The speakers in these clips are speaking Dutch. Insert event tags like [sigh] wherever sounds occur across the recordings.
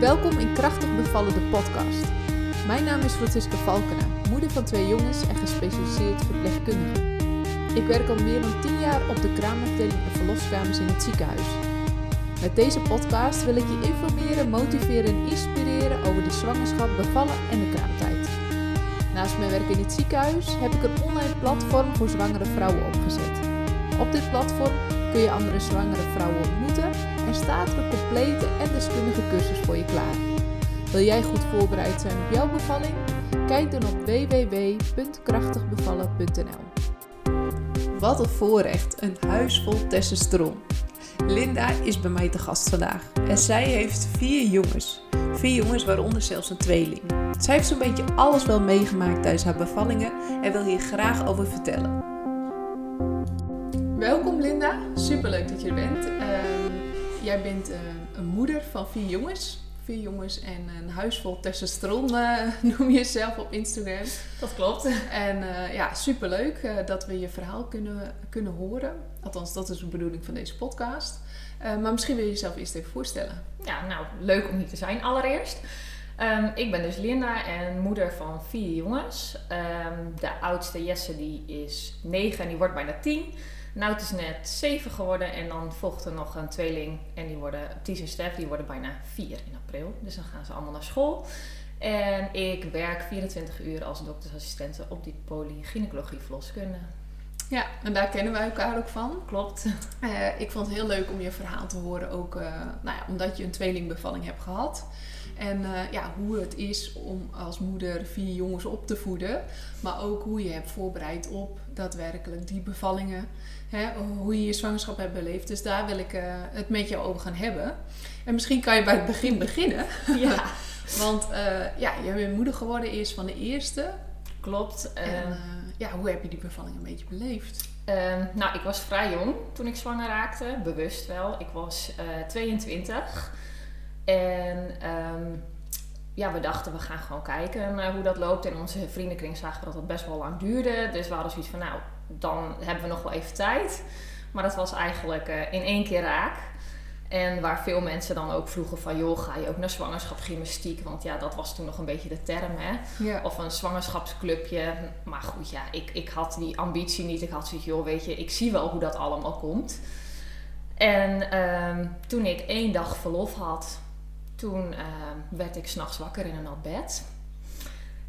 Welkom in Krachtig Bevallen, de podcast. Mijn naam is Francisca Valkena, moeder van twee jongens en gespecialiseerd verpleegkundige. Ik werk al meer dan 10 jaar op de kraamafdeling en verloskamers in het ziekenhuis. Met deze podcast wil ik je informeren, motiveren en inspireren over de zwangerschap, bevallen en de kraamtijd. Naast mijn werk in het ziekenhuis heb ik een online platform voor zwangere vrouwen opgezet. Op dit platform kun je andere zwangere vrouwen ontmoeten en staat er complete en deskundige cursus voor je klaar. Wil jij goed voorbereid zijn op jouw bevalling? Kijk dan op www.krachtigbevallen.nl. Wat een voorrecht, een huis vol testosteron. Linda is bij mij te gast vandaag en zij heeft vier jongens. Vier jongens, waaronder zelfs een tweeling. Zij heeft zo'n beetje alles wel meegemaakt tijdens haar bevallingen en wil hier graag over vertellen. Welkom Linda, superleuk dat je er bent. Ehm, jij bent eh, een moeder van vier jongens. Vier jongens en een huis vol testosteron uh, [laughs] noem je jezelf op Instagram. Dat klopt. En uh, ja, superleuk dat we je verhaal kunnen, kunnen horen. Althans, dat is de bedoeling van deze podcast. maar misschien wil je jezelf eerst even voorstellen. Ja, nou, leuk om hier te zijn allereerst. Um, ik ben dus Linda en moeder van vier jongens. Um, de oudste Jesse die is negen en die wordt bijna tien. Nout is net 7 geworden en dan volgt er nog een tweeling. En die worden, Ties en Stef, die worden bijna 4 in april. Dus dan gaan ze allemaal naar school. En ik werk 24 uur als doktersassistente op die polygynecologie verloskunde. Ja, en daar kennen wij elkaar ook van. Klopt. Uh, ik vond het heel leuk om je verhaal te horen, ook uh, nou ja, omdat je een tweelingbevalling hebt gehad. En uh, ja, hoe het is om als moeder vier jongens op te voeden. Maar ook hoe je hebt voorbereid op daadwerkelijk die bevallingen. Hè, hoe je je zwangerschap hebt beleefd. Dus daar wil ik uh, het met jou over gaan hebben. En misschien kan je bij het begin beginnen. [laughs] Ja. [laughs] Want uh, ja, je bent moeder geworden eerst van de eerste. Klopt. En ja, hoe heb je die bevalling een beetje beleefd? Ehm, nou, ik was vrij jong toen ik zwanger raakte. Bewust wel. Ik was 22. En um, ja, we dachten we gaan gewoon kijken hoe dat loopt. In onze vriendenkring zagen we dat het best wel lang duurde. Dus we hadden zoiets van, nou, dan hebben we nog wel even tijd. Maar dat was eigenlijk uh, in één keer raak. En waar veel mensen dan ook vroegen van, joh, ga je ook naar zwangerschapsgymnastiek? Want ja, dat was toen nog een beetje de term, hè? Ja. Of een zwangerschapsclubje. Maar goed, ja, ik, ik had die ambitie niet. Ik had zoiets, joh, weet je, ik zie wel hoe dat allemaal komt. En um, toen ik één dag verlof had, toen uh, werd ik s'nachts wakker in een nat bed.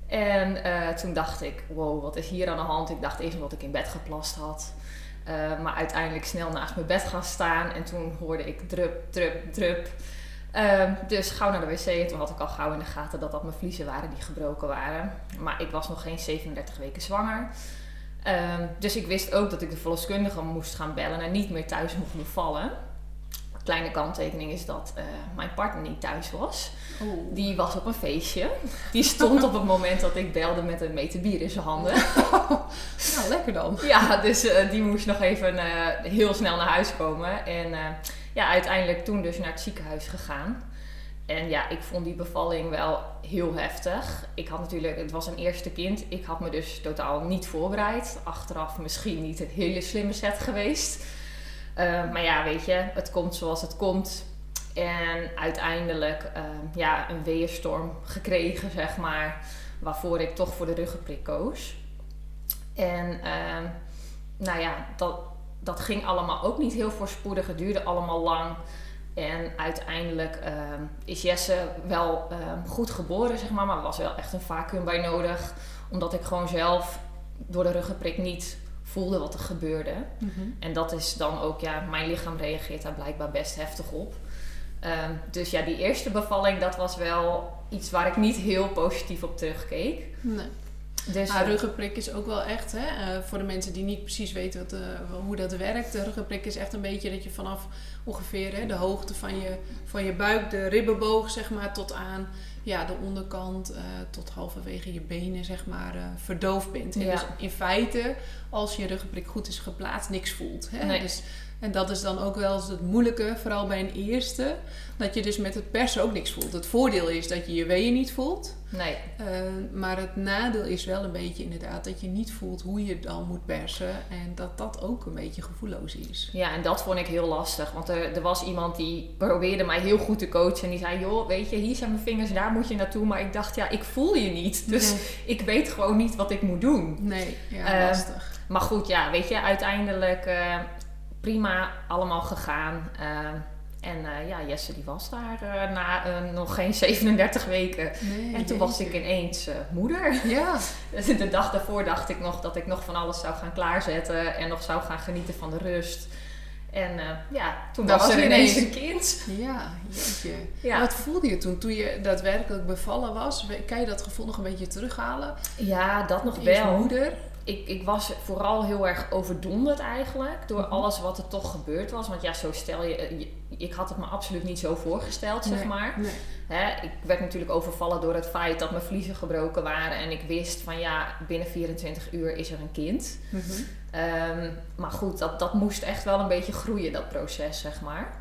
En uh, toen dacht ik, wow, wat is hier aan de hand? Ik dacht eerst dat ik in bed geplast had. Uh, maar uiteindelijk snel naast mijn bed gaan staan. En toen hoorde ik drup, drup, drup. Uh, dus gauw naar de wc. En toen had ik al gauw in de gaten dat dat mijn vliezen waren die gebroken waren. Maar ik was nog geen 37 weken zwanger. Ehm, dus ik wist ook dat ik de verloskundige moest gaan bellen en niet meer thuis mocht bevallen kleine kanttekening is dat uh, mijn partner niet thuis was. Oeh. Die was op een feestje. Die stond op het moment dat ik belde met een meter bier in zijn handen. [laughs] nou, lekker dan. Ja, dus uh, die moest nog even uh, heel snel naar huis komen. En ja, uiteindelijk toen dus naar het ziekenhuis gegaan. En ja, ik vond die bevalling wel heel heftig. Ik had natuurlijk, het was een eerste kind. Ik had me dus totaal niet voorbereid. Achteraf misschien niet het hele slimme set geweest. Uh, maar ja, weet je, het komt zoals het komt. En uiteindelijk uh, ja, een weerstorm gekregen, zeg maar. Waarvoor ik toch voor de ruggenprik koos. En uh, nou ja, dat, dat ging allemaal ook niet heel voorspoedig. Het duurde allemaal lang. En uiteindelijk ehm, is Jesse wel ehm, goed geboren, zeg maar. Maar er was wel echt een vacuüm bij nodig. Omdat ik gewoon zelf door de ruggenprik niet voelde wat er gebeurde. Mm -hmm. En dat is dan ook, ja, mijn lichaam reageert daar blijkbaar best heftig op. Um, dus ja, die eerste bevalling, dat was wel iets waar ik niet heel positief op terugkeek. Nee. Dus, maar ruggenprik is ook wel echt, hè, uh, voor de mensen die niet precies weten wat, uh, hoe dat werkt. De ruggenprik is echt een beetje dat je vanaf ongeveer hè, de hoogte van je, van je buik, de ribbenboog, zeg maar, tot aan ja, de onderkant, uh, tot halverwege je benen, zeg maar, verdoofd bent. En Ja. dus in feite, als je ruggenprik goed is geplaatst, niks voelt. Hè? Nee. Dus En dat is dan ook wel eens het moeilijke, vooral bij een eerste. Dat je dus met het persen ook niks voelt. Het voordeel is dat je je weeën niet voelt. Nee. Uh, maar het nadeel is wel een beetje inderdaad dat je niet voelt hoe je dan moet persen. En dat dat ook een beetje gevoelloos is. Ja, en dat vond ik heel lastig. Want er, er was iemand die probeerde mij heel goed te coachen. En die zei, joh, weet je, hier zijn mijn vingers, daar moet je naartoe. Maar ik dacht, ja, ik voel je niet. [laughs] Dus ik weet gewoon niet wat ik moet doen. Nee, ja, uh, lastig. Maar goed, ja, weet je, uiteindelijk uh, prima allemaal gegaan. En uh, ja, Jesse die was daar uh, na nog geen 37 weken. Nee, en toen was ik ineens moeder. Ja. [laughs] de dag daarvoor dacht ik nog dat ik nog van alles zou gaan klaarzetten. En nog zou gaan genieten van de rust. En ja, toen was, was er ineens een kind. Ja, jeetje. Ja. Wat voelde je toen, toen je daadwerkelijk bevallen was? Kan je dat gevoel nog een beetje terughalen? Ja, dat nog wel. moeder? Ik, ik was vooral heel erg overdonderd eigenlijk door mhm. alles wat er toch gebeurd was. Want ja, zo stel je, ik had het me absoluut niet zo voorgesteld, zeg maar. Nee. Hè, ik werd natuurlijk overvallen door het feit dat mijn vliezen gebroken waren. En ik wist van ja, binnen 24 uur is er een kind. Mhm. Ehm, maar goed, dat, dat moest echt wel een beetje groeien, dat proces, zeg maar.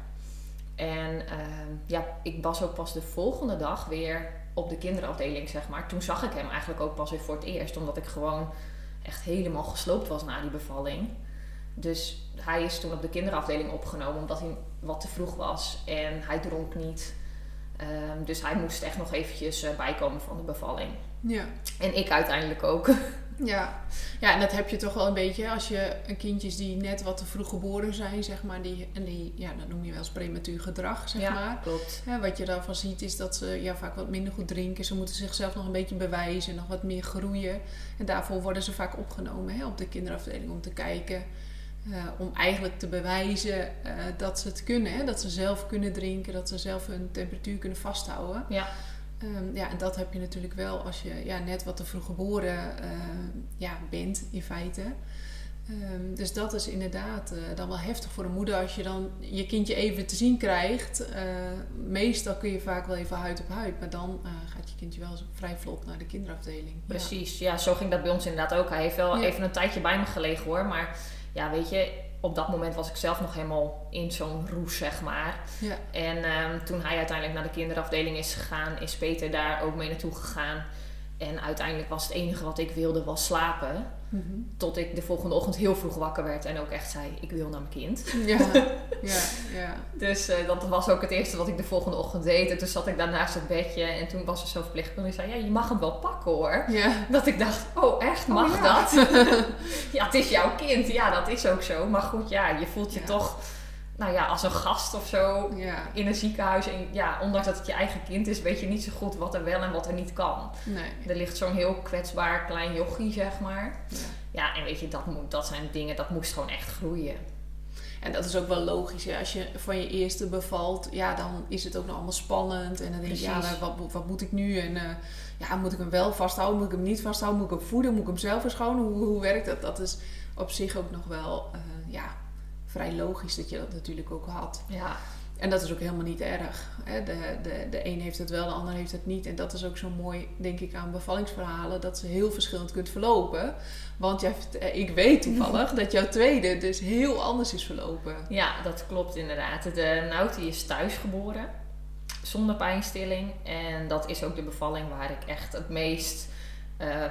En ehm, ja, ik was ook pas de volgende dag weer op de kinderafdeling, zeg maar. Toen zag ik hem eigenlijk ook pas weer voor het eerst. Omdat ik gewoon echt helemaal gesloopt was na die bevalling. Dus hij is toen op de kinderafdeling opgenomen omdat hij wat te vroeg was en hij dronk niet. Ehm, dus hij moest echt nog eventjes uh, bijkomen van de bevalling. Ja. En ik uiteindelijk ook. [laughs] Ja. ja, en dat heb je toch wel een beetje als je een kindjes die net wat te vroeg geboren zijn, zeg maar, die, en die, ja, dat noem je wel eens prematuur gedrag, zeg ja, maar. klopt. Ja, wat je daarvan ziet is dat ze ja, vaak wat minder goed drinken. Ze moeten zichzelf nog een beetje bewijzen, nog wat meer groeien. En daarvoor worden ze vaak opgenomen hè, op de kinderafdeling om te kijken. Uh, om eigenlijk te bewijzen uh, dat ze het kunnen. Hè? Dat ze zelf kunnen drinken, dat ze zelf hun temperatuur kunnen vasthouden. Ja. Um, ja, en dat heb je natuurlijk wel als je ja, net wat te vroeg geboren uh, ja, bent, in feite. Um, dus dat is inderdaad uh, dan wel heftig voor een moeder als je dan je kindje even te zien krijgt. Uh, meestal kun je vaak wel even huid op huid, maar dan gaat je kindje wel vrij vlot naar de kinderafdeling. Precies, ja. ja. zo ging dat bij ons inderdaad ook. Hij heeft wel even een tijdje bij me gelegen hoor, maar ja, weet je, op dat moment was ik zelf nog helemaal in zo'n roes, zeg maar. Ja. En um, toen hij uiteindelijk naar de kinderafdeling is gegaan, is Peter daar ook mee naartoe gegaan. En uiteindelijk was het enige wat ik wilde, was slapen. Mhm. Tot ik de volgende ochtend heel vroeg wakker werd en ook echt zei, ik wil naar mijn kind. Ja, [laughs] ja, ja. dus uh, dat was ook het eerste wat ik de volgende ochtend deed. En toen zat ik daar naast het bedje en toen was er zo'n verpleegkundige die zei, ja, je mag hem wel pakken hoor. Ja. Dat ik dacht, oh echt, mag oh, ja. dat? [laughs] [laughs] ja, het is jouw kind. Ja, dat is ook zo. Maar goed, ja, je voelt je toch nou ja, als een gast of zo ja. in een ziekenhuis. En ja, ondanks dat het je eigen kind is, weet je niet zo goed wat er wel en wat er niet kan. Nee. Er ligt zo'n heel kwetsbaar klein jochie, zeg maar. Ja. ja, en weet je, dat, moet, dat zijn dingen, dat moest gewoon echt groeien. En dat is ook wel logisch. Hè? Als je van je eerste bevalt, ja, dan is het ook nog allemaal spannend. En dan denk je, ja, wat, wat moet ik nu? En uh, ja, moet ik hem wel vasthouden? Moet ik hem niet vasthouden? Moet ik hem voeden? Moet ik hem zelf verschonen? Hoe, hoe werkt dat? Dat is op zich ook nog wel, uh, ja, vrij logisch dat je dat natuurlijk ook had. Ja. En dat is ook helemaal niet erg. Hè? De, de, de een heeft het wel, de ander heeft het niet. En dat is ook zo mooi, denk ik, aan bevallingsverhalen. Dat ze heel verschillend kunt verlopen. Want jij, eh, ik weet toevallig [laughs] dat jouw tweede dus heel anders is verlopen. Ja, dat klopt inderdaad. De Nauti is thuis geboren. Zonder pijnstilling. En dat is ook de bevalling waar ik echt het meest uh,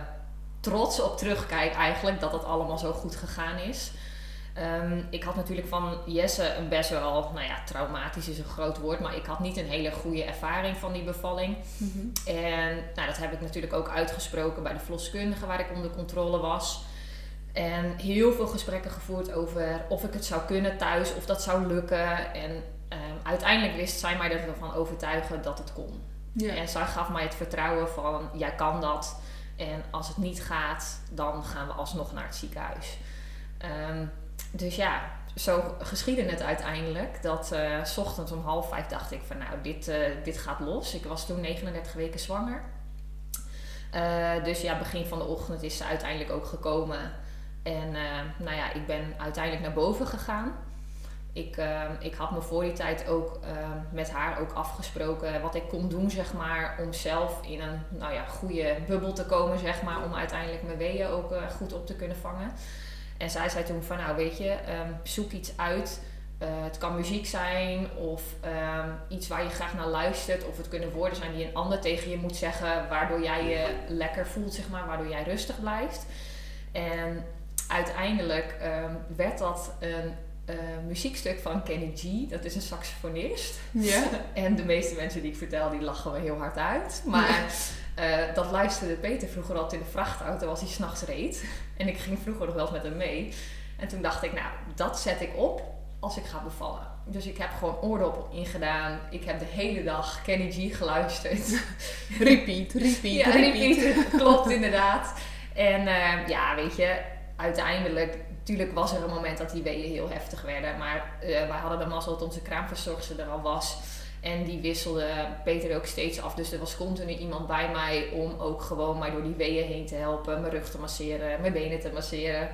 trots op terugkijk eigenlijk. Dat het allemaal zo goed gegaan is. Um, ik had natuurlijk van Jesse een best wel, nou ja, traumatisch is een groot woord, maar ik had niet een hele goede ervaring van die bevalling. Mm -hmm. En nou, dat heb ik natuurlijk ook uitgesproken bij de verloskundige waar ik onder controle was. En heel veel gesprekken gevoerd over of ik het zou kunnen thuis, of dat zou lukken. En um, uiteindelijk wist zij mij ervan overtuigen dat het kon. Ja. En zij gaf mij het vertrouwen van, jij kan dat. En als het niet gaat, dan gaan we alsnog naar het ziekenhuis. Um, dus ja, zo geschiedde het uiteindelijk. Dat uh, ochtends om half vijf dacht ik van nou, dit, uh, dit gaat los. Ik was toen 39 weken zwanger. Uh, dus ja, begin van de ochtend is ze uiteindelijk ook gekomen. En nou ja, ik ben uiteindelijk naar boven gegaan. Ik, ik had me voor die tijd ook met haar ook afgesproken wat ik kon doen, zeg maar, om zelf in een nou ja, goede bubbel te komen, zeg maar, om uiteindelijk mijn weeën ook goed op te kunnen vangen. En zij zei toen van nou weet je, um, zoek iets uit eh, het kan muziek zijn of ehm, iets waar je graag naar luistert. Of het kunnen woorden zijn die een ander tegen je moet zeggen, waardoor jij je lekker voelt, zeg maar, waardoor jij rustig blijft. En uiteindelijk ehm, werd dat een uh, muziekstuk van Kenny G. Dat is een saxofonist. Ja. [laughs] en de meeste mensen die ik vertel, die lachen we heel hard uit. Maar uh, dat luisterde Peter vroeger altijd in de vrachtauto als hij s'nachts reed. [laughs] En ik ging vroeger nog wel eens met hem mee. En toen dacht ik, nou, dat zet ik op als ik ga bevallen. Dus ik heb gewoon oordop ingedaan. Ik heb de hele dag Kenny G geluisterd. [laughs] repeat, repeat, ja, repeat. [laughs] Klopt inderdaad. En uh, ja, weet je, uiteindelijk Tuurlijk was er een moment dat die weeën heel heftig werden. Maar uh, wij hadden de mazzel dat onze kraamverzorgster er al was. En die wisselde Peter ook steeds af. Dus er was continu iemand bij mij om ook gewoon mij door die weeën heen te helpen. Mijn rug te masseren, mijn benen te masseren.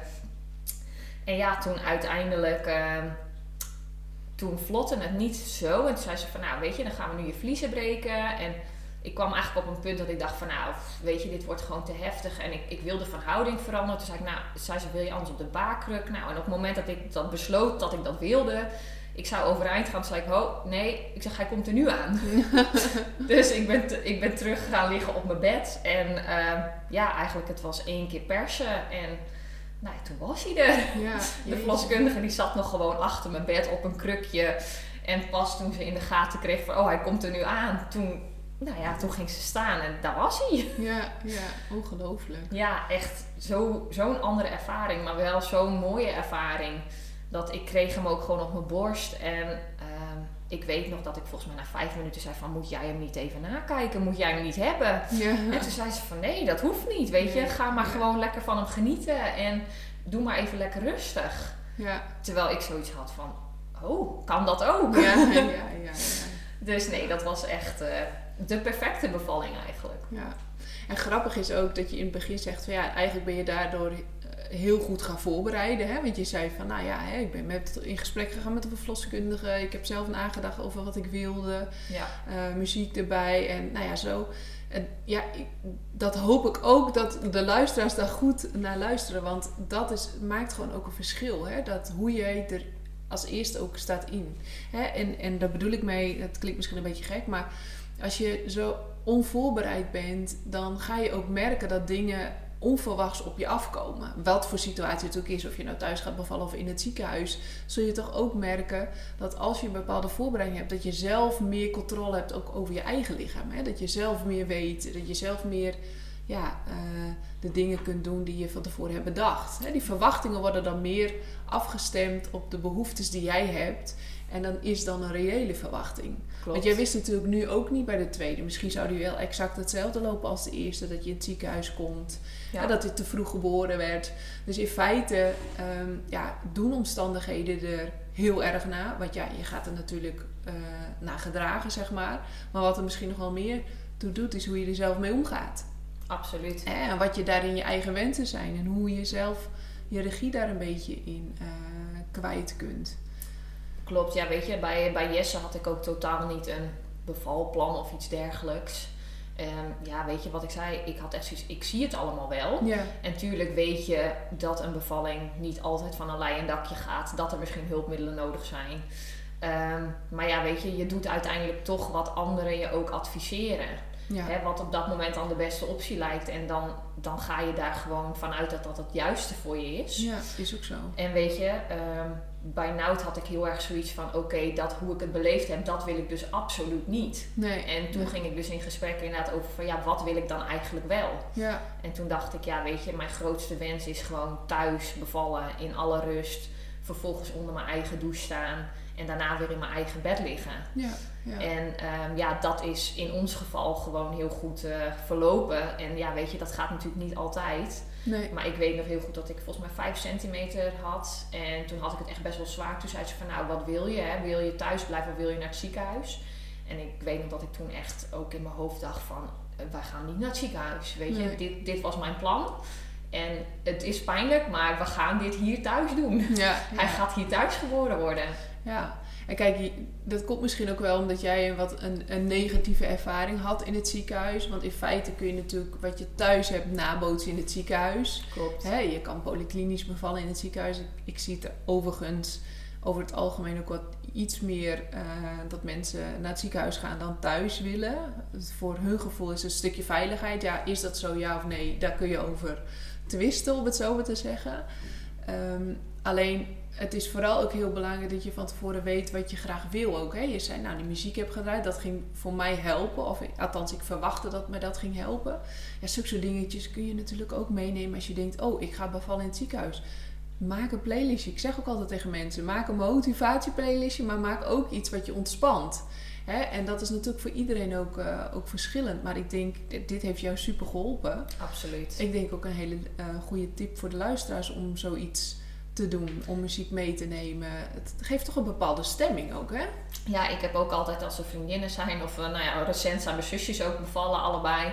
En ja, toen uiteindelijk... Uh, toen vlotte het niet zo. En toen zei ze van, nou weet je, dan gaan we nu je vliezen breken. En ik kwam eigenlijk op een punt dat ik dacht van nou, weet je, dit wordt gewoon te heftig. En ik, ik wilde van houding veranderen. Toen zei ik, nou, zei ze, wil je anders op de baarkruk? Nou, en op het moment dat ik dat besloot dat ik dat wilde, ik zou overeind gaan, zei ik, oh nee, ik zeg, hij komt er nu aan. [laughs] [laughs] dus ik ben, ik ben terug gaan liggen op mijn bed. En uh, ja, eigenlijk het was één keer persen. En nou, toen was hij er. Ja, [laughs] de verloskundige die zat nog gewoon achter mijn bed op een krukje. En pas toen ze in de gaten kreeg van, oh hij komt er nu aan, toen nou ja, toen ging ze staan en daar was hij. Ja, ja, ongelooflijk. Ja, echt zo'n andere ervaring, maar wel zo'n mooie ervaring. Dat ik kreeg hem ook gewoon op mijn borst. En uh, ik weet nog dat ik volgens mij na vijf minuten zei van... Moet jij hem niet even nakijken? Moet jij hem niet hebben? Ja. En toen zei ze van nee, dat hoeft niet. Weet je, ga maar gewoon lekker van hem genieten. En doe maar even lekker rustig. Ja. Terwijl ik zoiets had van... Oh, kan dat ook? Ja, ja, ja. ja, [laughs] Dus nee, dat was echt... Uh, de perfecte bevalling eigenlijk. Ja. En grappig is ook dat je in het begin zegt van ja, eigenlijk ben je daardoor eh, heel goed gaan voorbereiden. Hè? Want je zei van nou ja, hè, ik ben met, in gesprek gegaan met de verloskundige. Ik heb zelf nagedacht over wat ik wilde. Ja. Uh, muziek erbij en nou ja, zo. En ja, ik, dat hoop ik ook dat de luisteraars daar goed naar luisteren. Want dat is, maakt gewoon ook een verschil. Hè? Dat hoe jij er als eerste ook staat in. Hè? En, en daar bedoel ik mee, dat klinkt misschien een beetje gek, maar als je zo onvoorbereid bent, dan ga je ook merken dat dingen onverwachts op je afkomen. Wat voor situatie het ook is, of je nou thuis gaat bevallen of in het ziekenhuis, zul je toch ook merken dat als je een bepaalde voorbereiding hebt, dat je zelf meer controle hebt ook over je eigen lichaam. Hè? Dat je zelf meer weet, dat je zelf meer ja, uh, de dingen kunt doen die je van tevoren hebt bedacht. Hè? Die verwachtingen worden dan meer afgestemd op de behoeftes die jij hebt. En dan is dan een reële verwachting. Want jij wist natuurlijk nu ook niet bij de tweede. Misschien zou die wel exact hetzelfde lopen als de eerste. Dat je in het ziekenhuis komt. Ja. dat dit te vroeg geboren werd. Dus in feite um, ja, doen omstandigheden er heel erg na. Want ja, je gaat er natuurlijk uh, naar gedragen, zeg maar. Maar wat er misschien nog wel meer toe doet, is hoe je er zelf mee omgaat. Absoluut. En wat je daarin je eigen wensen zijn. En hoe je zelf je regie daar een beetje in uh, kwijt kunt. Klopt, ja, weet je, bij, bij Jesse had ik ook totaal niet een bevalplan of iets dergelijks. Um, ja, weet je wat ik zei? Ik had echt zoiets, ik zie het allemaal wel. Ja. En tuurlijk weet je dat een bevalling niet altijd van een leien dakje gaat. Dat er misschien hulpmiddelen nodig zijn. Um, maar ja, weet je, je doet uiteindelijk toch wat anderen je ook adviseren. Ja. Hè, wat op dat moment dan de beste optie lijkt. En dan, dan ga je daar gewoon vanuit dat dat het juiste voor je is. Ja, is ook zo. En weet je, um, bij Nout had ik heel erg zoiets van: oké, dat hoe ik het beleefd heb, dat wil ik dus absoluut niet. Nee. En toen ging ik dus in gesprek inderdaad over van ja, wat wil ik dan eigenlijk wel? Ja. En toen dacht ik, ja, weet je, mijn grootste wens is gewoon thuis bevallen in alle rust. Vervolgens onder mijn eigen douche staan en daarna weer in mijn eigen bed liggen. Ja, ja. En um, ja, dat is in ons geval gewoon heel goed uh, verlopen. En ja, weet je, dat gaat natuurlijk niet altijd. Nee. Maar ik weet nog heel goed dat ik volgens mij 5 centimeter had. En toen had ik het echt best wel zwaar. Toen zei ze van nou, wat wil je? Hè? Wil je thuis blijven of wil je naar het ziekenhuis? En ik weet nog dat ik toen echt ook in mijn hoofd dacht van eh, wij gaan niet naar het ziekenhuis. Weet je, dit, dit was mijn plan. En het is pijnlijk, maar we gaan dit hier thuis doen. Ja, [laughs] Hij gaat hier thuis geboren worden. Ja, en kijk, dat komt misschien ook wel omdat jij een, wat een, een negatieve ervaring had in het ziekenhuis. Want in feite kun je natuurlijk wat je thuis hebt nabootsen in het ziekenhuis. Klopt. je kan polyklinisch bevallen in het ziekenhuis. Ik, ik zie het overigens over het algemeen ook wat iets meer eh, dat mensen naar het ziekenhuis gaan dan thuis willen. Voor hun gevoel is het een stukje veiligheid. Ja, is dat zo ja of nee? Daar kun je over twisten, om het zo maar te zeggen. Ehm, alleen het is vooral ook heel belangrijk dat je van tevoren weet wat je graag wil ook. Hè? Je zei, nou, die muziek heb gedraaid, dat ging voor mij helpen. Of althans, ik verwachtte dat me dat ging helpen. Ja, zulke soort dingetjes kun je natuurlijk ook meenemen als je denkt, oh, ik ga bevallen in het ziekenhuis. Maak een playlistje. Ik zeg ook altijd tegen mensen, maak een motivatieplaylistje, maar maak ook iets wat je ontspant. Hè? En dat is natuurlijk voor iedereen ook, uh, ook verschillend. Maar ik denk, dit heeft jou super geholpen. Absoluut. Ik denk ook een hele uh, goede tip voor de luisteraars om zoiets te doen, om muziek mee te nemen. Het geeft toch een bepaalde stemming ook, hè? Ja, ik heb ook altijd als er vriendinnen zijn, of eh, nou ja, recent zijn mijn zusjes ook bevallen, allebei.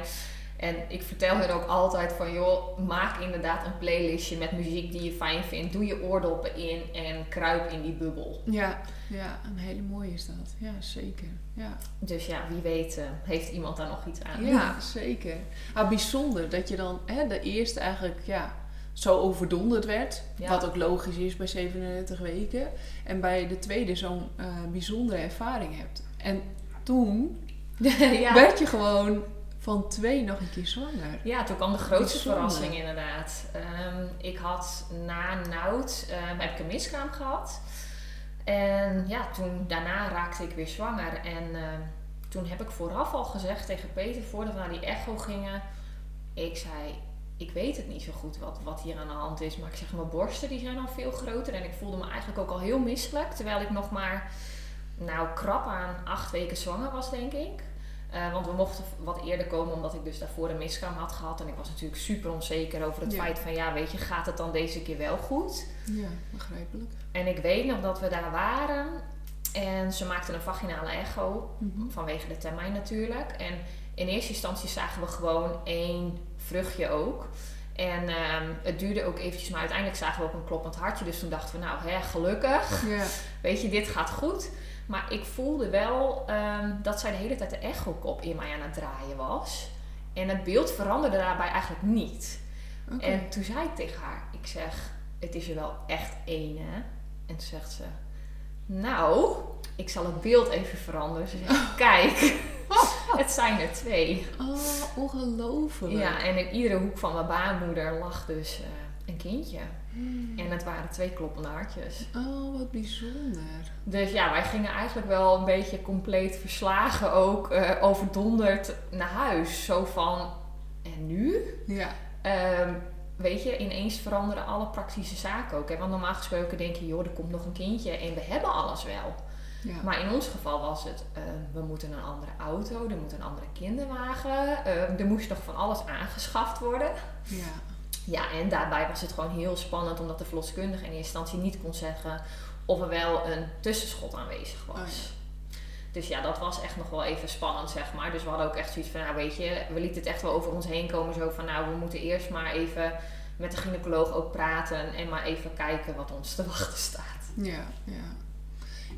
En ik vertel hen ook altijd van, joh, maak inderdaad een playlistje met muziek die je fijn vindt. Doe je oordoppen in en kruip in die bubbel. Ja, ja een hele mooie is dat. Ja, zeker. Ja. Dus ja, wie weet uh, heeft iemand daar nog iets aan. Ja, zeker. Ah, bijzonder dat je dan hè, de eerste eigenlijk, ja, zo overdonderd werd. Wat ook logisch is bij 37 weken. En bij de tweede zo'n uh, bijzondere ervaring hebt. En toen [laughs] ja. werd je gewoon van twee nog een keer zwanger. Ja, toen kwam de grootste verrassing inderdaad. Um, ik had na Nout um, heb ik een miskraam gehad. En ja, toen daarna raakte ik weer zwanger. En uh, toen heb ik vooraf al gezegd tegen Peter, voordat we naar die echo gingen. Ik zei, ik weet het niet zo goed wat, wat hier aan de hand is. Maar ik zeg, mijn borsten die zijn al veel groter. En ik voelde me eigenlijk ook al heel misselijk. Terwijl ik nog maar, nou, krap aan acht weken zwanger was, denk ik. Uh, want we mochten wat eerder komen, omdat ik dus daarvoor een miskraam had gehad. En ik was natuurlijk super onzeker over het feit van, ja, weet je, gaat het dan deze keer wel goed? Ja, begrijpelijk. En ik weet nog dat we daar waren. En ze maakten een vaginale echo, mm -hmm. vanwege de termijn natuurlijk. En in eerste instantie zagen we gewoon één vruchtje ook. En um, het duurde ook eventjes, maar uiteindelijk zagen we ook een kloppend hartje. Dus toen dachten we, nou, hè, gelukkig. Ja. [laughs] Weet je, dit gaat goed. Maar ik voelde wel um, dat zij de hele tijd de echokop in mij aan het draaien was. En het beeld veranderde daarbij eigenlijk niet. Okay. En toen zei ik tegen haar, ik zeg, het is er wel echt één, hè? En toen zegt ze, nou, ik zal het beeld even veranderen. Ze zegt, kijk, [laughs] het zijn er twee. Oh, ongelooflijk. Ja, en in iedere hoek van mijn baarmoeder lag dus uh, een kindje. Hmm. En het waren twee kloppende hartjes. Oh, wat bijzonder. Dus ja, wij gingen eigenlijk wel een beetje compleet verslagen ook, uh, overdonderd naar huis. Zo van, en nu? Ja. Um, weet je, ineens veranderen alle praktische zaken ook. Hè? Want normaal gesproken denk je, joh, er komt nog een kindje en we hebben alles wel. Ja. Maar in ons geval was het, uh, we moeten een andere auto, er moet een andere kinderwagen, uh, er moest nog van alles aangeschaft worden. Ja. Ja, en daarbij was het gewoon heel spannend omdat de verloskundige in eerste instantie niet kon zeggen of er wel een tussenschot aanwezig was. Oh ja. Dus ja, dat was echt nog wel even spannend, zeg maar. Dus we hadden ook echt zoiets van, nou weet je, we lieten het echt wel over ons heen komen. Zo van, nou, we moeten eerst maar even met de gynaecoloog ook praten en maar even kijken wat ons te wachten staat. Ja, ja.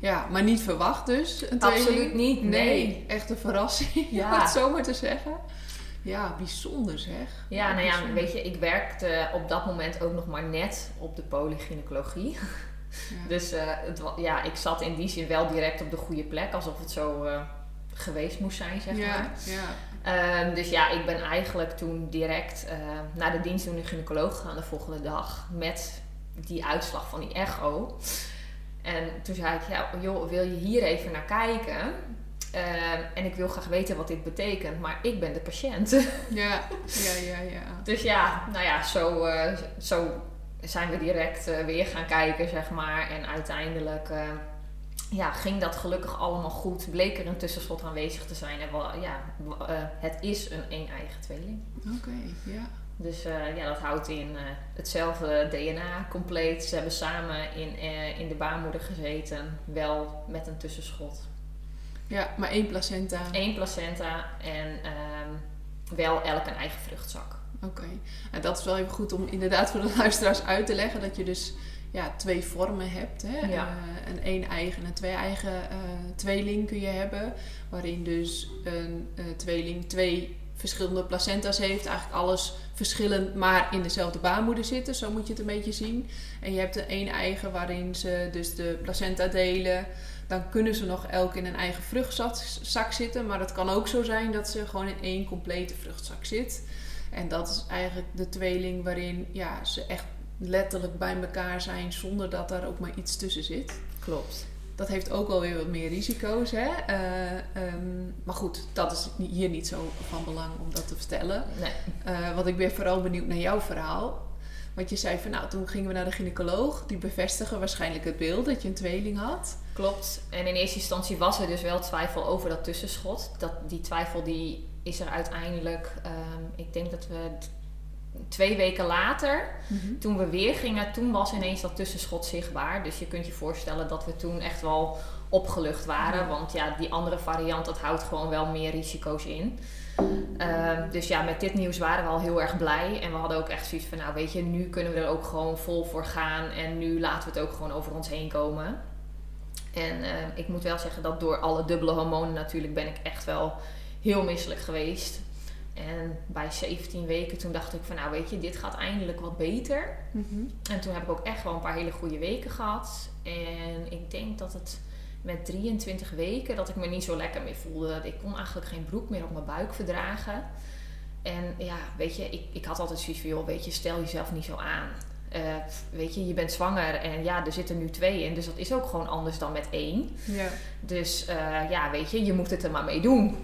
Ja, maar niet verwacht dus. Een Absoluut niet, nee. nee. Echt een verrassing, ja. om het zo maar te zeggen. Ja, bijzonder zeg. Ja, nou ja, bijzonder. weet je, ik werkte op dat moment ook nog maar net op de polygynecologie. Ja. Dus uh, het, ja, ik zat in die zin wel direct op de goede plek, alsof het zo uh, geweest moest zijn, zeg ja, maar. Ja. Um, dus ja, ik ben eigenlijk toen direct uh, naar de dienstdoende gynaecoloog gegaan de volgende dag met die uitslag van die echo. En toen zei ik, ja, joh, wil je hier even naar kijken? Uh, en ik wil graag weten wat dit betekent, maar ik ben de patiënt. Ja, ja, ja, ja. [laughs] dus ja, nou ja, zo, uh, zo zijn we direct uh, weer gaan kijken, zeg maar. En uiteindelijk ja, ging dat gelukkig allemaal goed. Bleek er een tussenschot aanwezig te zijn. En wel, ja, het is een een-eigen tweeling. Oké, okay, ja. Dus uh, ja, dat houdt in uh, hetzelfde DNA compleet. Ze hebben samen in, uh, in de baarmoeder gezeten, wel met een tussenschot. Ja, maar één placenta. Eén placenta en um, wel elk een eigen vruchtzak. Oké, okay. en dat is wel even goed om inderdaad voor de [laughs] luisteraars uit te leggen dat je dus ja, twee vormen hebt. Hè? Ja. een één eigen en twee eigen tweeling kun je hebben, waarin dus een tweeling twee verschillende placenta's heeft. Eigenlijk alles verschillend, maar in dezelfde baarmoeder zitten. Zo moet je het een beetje zien. En je hebt de één eigen waarin ze dus de placenta delen. Dan kunnen ze nog elk in een eigen vruchtzak zitten. Maar het kan ook zo zijn dat ze gewoon in één complete vruchtzak zit. En dat is eigenlijk de tweeling waarin ja, ze echt letterlijk bij elkaar zijn zonder dat daar ook maar iets tussen zit. Klopt. Dat heeft ook wel weer wat meer risico's. Hè? Eh, ehm, maar goed, dat is hier niet zo van belang om dat te vertellen. Nee. Uh, want ik ben vooral benieuwd naar jouw verhaal. Want je zei van nou, toen gingen we naar de gynaecoloog. Die bevestigen waarschijnlijk het beeld dat je een tweeling had. Klopt. En in eerste instantie was er dus wel twijfel over dat tussenschot. Dat, die twijfel die is er uiteindelijk, um, ik denk dat we twee weken later, mhm. toen we weer gingen, toen was ineens dat tussenschot zichtbaar. Dus je kunt je voorstellen dat we toen echt wel opgelucht waren. Want ja, die andere variant, dat houdt gewoon wel meer risico's in. Ehm, dus ja, met dit nieuws waren we al heel erg blij. En we hadden ook echt zoiets van, nou weet je, nu kunnen we er ook gewoon vol voor gaan. En nu laten we het ook gewoon over ons heen komen. En ehm, ik moet wel zeggen dat door alle dubbele hormonen natuurlijk ben ik echt wel heel misselijk geweest. En bij 17 weken toen dacht ik van nou weet je, dit gaat eindelijk wat beter. Mhm. En toen heb ik ook echt wel een paar hele goede weken gehad. En ik denk dat het met 23 weken dat ik me niet zo lekker meer voelde. Ik kon eigenlijk geen broek meer op mijn buik verdragen. En ja, weet je, ik, ik had altijd zoiets van, joh, weet je, stel jezelf niet zo aan. Uh, weet je, je bent zwanger en ja, er zitten nu twee in. Dus dat is ook gewoon anders dan met één. Ja. Dus uh, ja, weet je, je moet het er maar mee doen.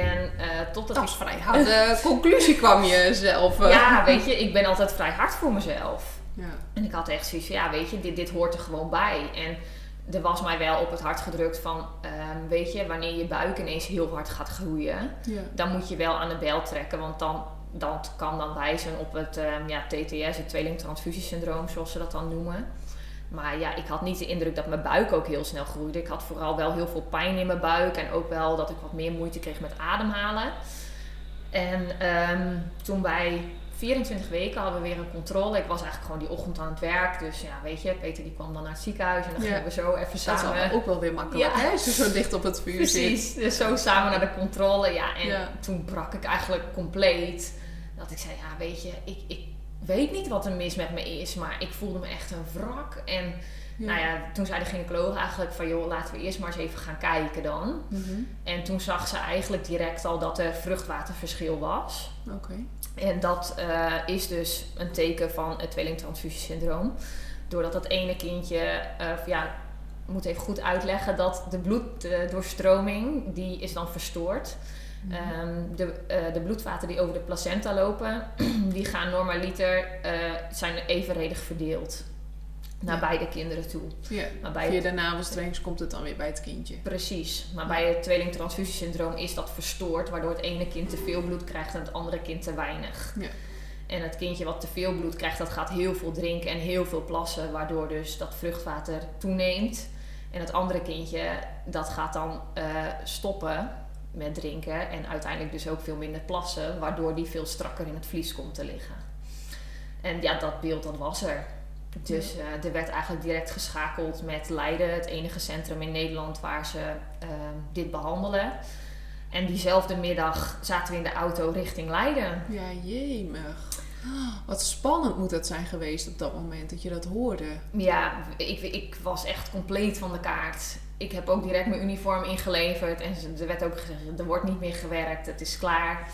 En uh, totdat dat is vrij harde conclusie kwam je zelf. Ja, weet je, ik ben altijd vrij hard voor mezelf. Ja. En ik had echt zoiets van, ja, weet je, dit, dit hoort er gewoon bij. En er was mij wel op het hart gedrukt van, um, weet je, wanneer je buik ineens heel hard gaat groeien, ja. dan moet je wel aan de bel trekken, want dan, dat kan dan wijzen op het um, ja, TTS, het tweelingtransfusiesyndroom, zoals ze dat dan noemen. Maar ja, ik had niet de indruk dat mijn buik ook heel snel groeide. Ik had vooral wel heel veel pijn in mijn buik en ook wel dat ik wat meer moeite kreeg met ademhalen. En um, toen wij 24 weken hadden we weer een controle. Ik was eigenlijk gewoon die ochtend aan het werk. Dus ja, weet je, Peter die kwam dan naar het ziekenhuis en dan gingen we zo even samen. Dat is ook wel weer makkelijk, ja. hè? Als je zo dicht op het vuur Precies. zit. dus zo samen naar de controle. Ja, en toen brak ik eigenlijk compleet. Dat ik zei, ja, weet je, ik, ik weet niet wat er mis met me is, maar ik voelde me echt een wrak. En nou ja, toen zei de gynaecoloog eigenlijk van joh, laten we eerst maar eens even gaan kijken dan. Mhm. En toen zag ze eigenlijk direct al dat er vruchtwaterverschil was. Oké. En dat uh, is dus een teken van het tweelingtransfusiesyndroom. Doordat dat ene kindje, uh, ja, moet even goed uitleggen dat de bloeddoorstroming, die is dan verstoord. Um, de, uh, de bloedvaten die over de placenta lopen, [clears throat] die gaan normaliter, uh, zijn evenredig verdeeld naar beide kinderen toe. Ja, maar bij via de navelstrengs komt het dan weer bij het kindje. Precies, maar bij het tweelingtransfusiesyndroom is dat verstoord, waardoor het ene kind te veel bloed krijgt en het andere kind te weinig. Ja. En het kindje wat te veel bloed krijgt, dat gaat heel veel drinken en heel veel plassen, waardoor dus dat vruchtwater toeneemt. En het andere kindje, dat gaat dan uh, stoppen met drinken en uiteindelijk dus ook veel minder plassen, waardoor die veel strakker in het vlies komt te liggen. En ja, dat beeld dat was er. Dus uh, er werd eigenlijk direct geschakeld met Leiden, het enige centrum in Nederland waar ze uh, dit behandelen. En diezelfde middag zaten we in de auto richting Leiden. Ja, jemig. Wat spannend moet dat zijn geweest op dat moment dat je dat hoorde. Ja, ik, ik was echt compleet van de kaart ik heb ook direct mijn uniform ingeleverd. En er werd ook gezegd, er wordt niet meer gewerkt, het is klaar.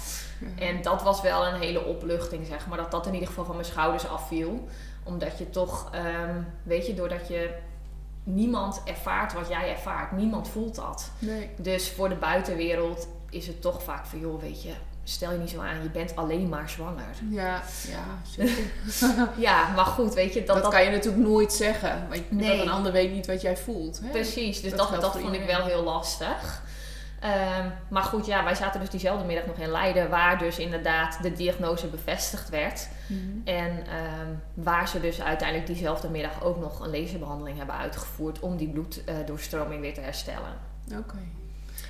En dat was wel een hele opluchting, zeg maar. Dat dat in ieder geval van mijn schouders afviel. Omdat je toch, um, weet je, doordat je niemand ervaart wat jij ervaart. Niemand voelt dat. Nee. Dus voor de buitenwereld is het toch vaak van, joh, weet je, stel je niet zo aan, je bent alleen maar zwanger. Ja, ja, zeker. [laughs] ja, maar goed, weet je... Dat, dat, kan je natuurlijk nooit zeggen. Want nee. een ander weet niet wat jij voelt. Hè? Precies, dus dat, dat, vond ik wel heel lastig. Um, maar goed, ja, wij zaten dus diezelfde middag nog in Leiden, waar dus inderdaad de diagnose bevestigd werd. Mhm. En um, waar ze dus uiteindelijk diezelfde middag ook nog een laserbehandeling hebben uitgevoerd om die bloeddoorstroming weer te herstellen. Oké.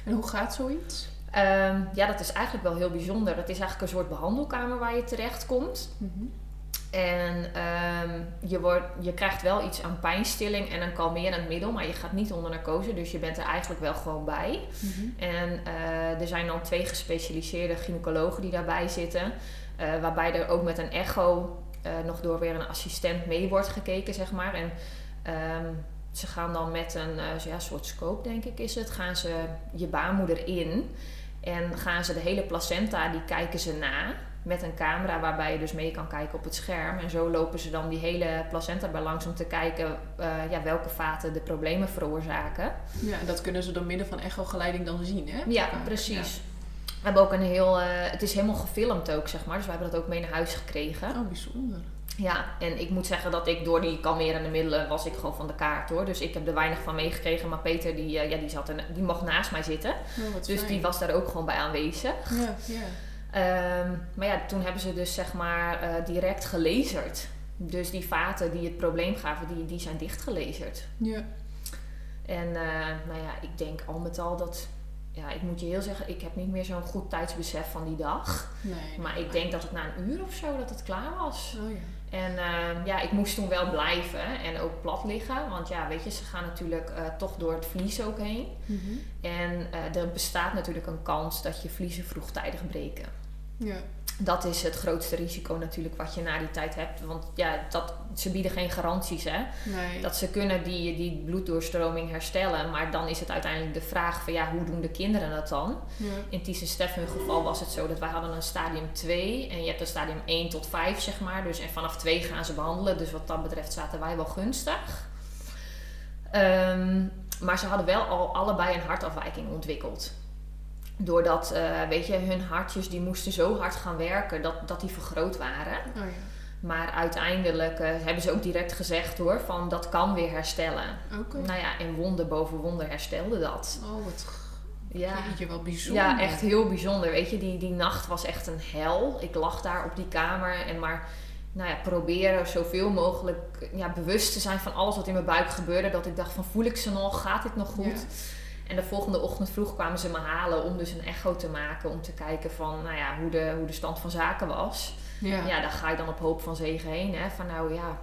En hoe gaat zoiets? Um, ja, dat is eigenlijk wel heel bijzonder. Het is eigenlijk een soort behandelkamer waar je terecht komt. Mhm. En ehm, je, wordt, je krijgt wel iets aan pijnstilling en een kalmerend middel, maar je gaat niet onder narcose, dus je bent er eigenlijk wel gewoon bij. En eh, er zijn dan twee gespecialiseerde gynaecologen die daarbij zitten, eh, waarbij er ook met een echo eh, nog door weer een assistent mee wordt gekeken, zeg maar. En ehm, ze gaan dan met een ja, soort scope, denk ik is het, gaan ze je baarmoeder in en gaan ze de hele placenta, die kijken ze na met een camera waarbij je dus mee kan kijken op het scherm. En zo lopen ze dan die hele placenta bij langs om te kijken uh, ja, welke vaten de problemen veroorzaken. Ja, en dat kunnen ze door middel van echogeleiding dan zien, hè? Ja, precies. Ja. We hebben ook een heel, uh, het is helemaal gefilmd ook, zeg maar. Dus we hebben dat ook mee naar huis gekregen. Oh, bijzonder. Ja, en ik moet zeggen dat ik door die kalmerende middelen was ik gewoon van de kaart hoor. Dus ik heb er weinig van meegekregen. Maar Peter die, uh, ja, die, zat er, die mocht naast mij zitten. Oh, dus fijn. die was daar ook gewoon bij aanwezig. Ja, ja. Um, maar ja, toen hebben ze dus zeg maar uh, direct gelezerd. Dus die vaten die het probleem gaven, die, die zijn dichtgelezerd. Ja. En uh, nou ja, ik denk al met al dat... Ja, ik moet je heel zeggen, ik heb niet meer zo'n goed tijdsbesef van die dag. Nee, maar ik denk dat het na een uur of zo dat het klaar was. Oh ja. En uh, ja, ik moest toen wel blijven en ook plat liggen. Want ja, weet je, ze gaan natuurlijk uh, toch door het vlies ook heen. Mm -hmm. En uh, er bestaat natuurlijk een kans dat je vliezen vroegtijdig breken. Ja. Dat is het grootste risico natuurlijk wat je na die tijd hebt. Want ja, dat, ze bieden geen garanties hè. Nee. Dat ze kunnen die, die bloeddoorstroming herstellen. Maar dan is het uiteindelijk de vraag van ja, hoe doen de kinderen dat dan? Ja. In Ties en Stef hun geval was het zo dat wij hadden een stadium 2. En je hebt een stadium 1 tot 5 zeg maar. Dus en vanaf 2 gaan ze behandelen. Dus wat dat betreft zaten wij wel gunstig. Um, maar ze hadden wel al allebei een hartafwijking ontwikkeld doordat, uh, weet je, hun hartjes die moesten zo hard gaan werken dat, dat die vergroot waren. Oh, ja. Maar uiteindelijk uh, hebben ze ook direct gezegd hoor, van dat kan weer herstellen. Okay. Nou ja, en wonder boven wonder herstelde dat. Oh, wat ja. je wel bijzonder. Ja, echt heel bijzonder. Weet je, die, die nacht was echt een hel. Ik lag daar op die kamer en maar nou ja, proberen zoveel mogelijk ja, bewust te zijn van alles wat in mijn buik gebeurde. Dat ik dacht van voel ik ze nog? Gaat dit nog goed? Ja. En de volgende ochtend vroeg kwamen ze me halen om dus een echo te maken. Om te kijken van, nou ja, hoe de, hoe de stand van zaken was. Ja. ja, daar ga je dan op hoop van zegen heen. Hè? Van nou ja,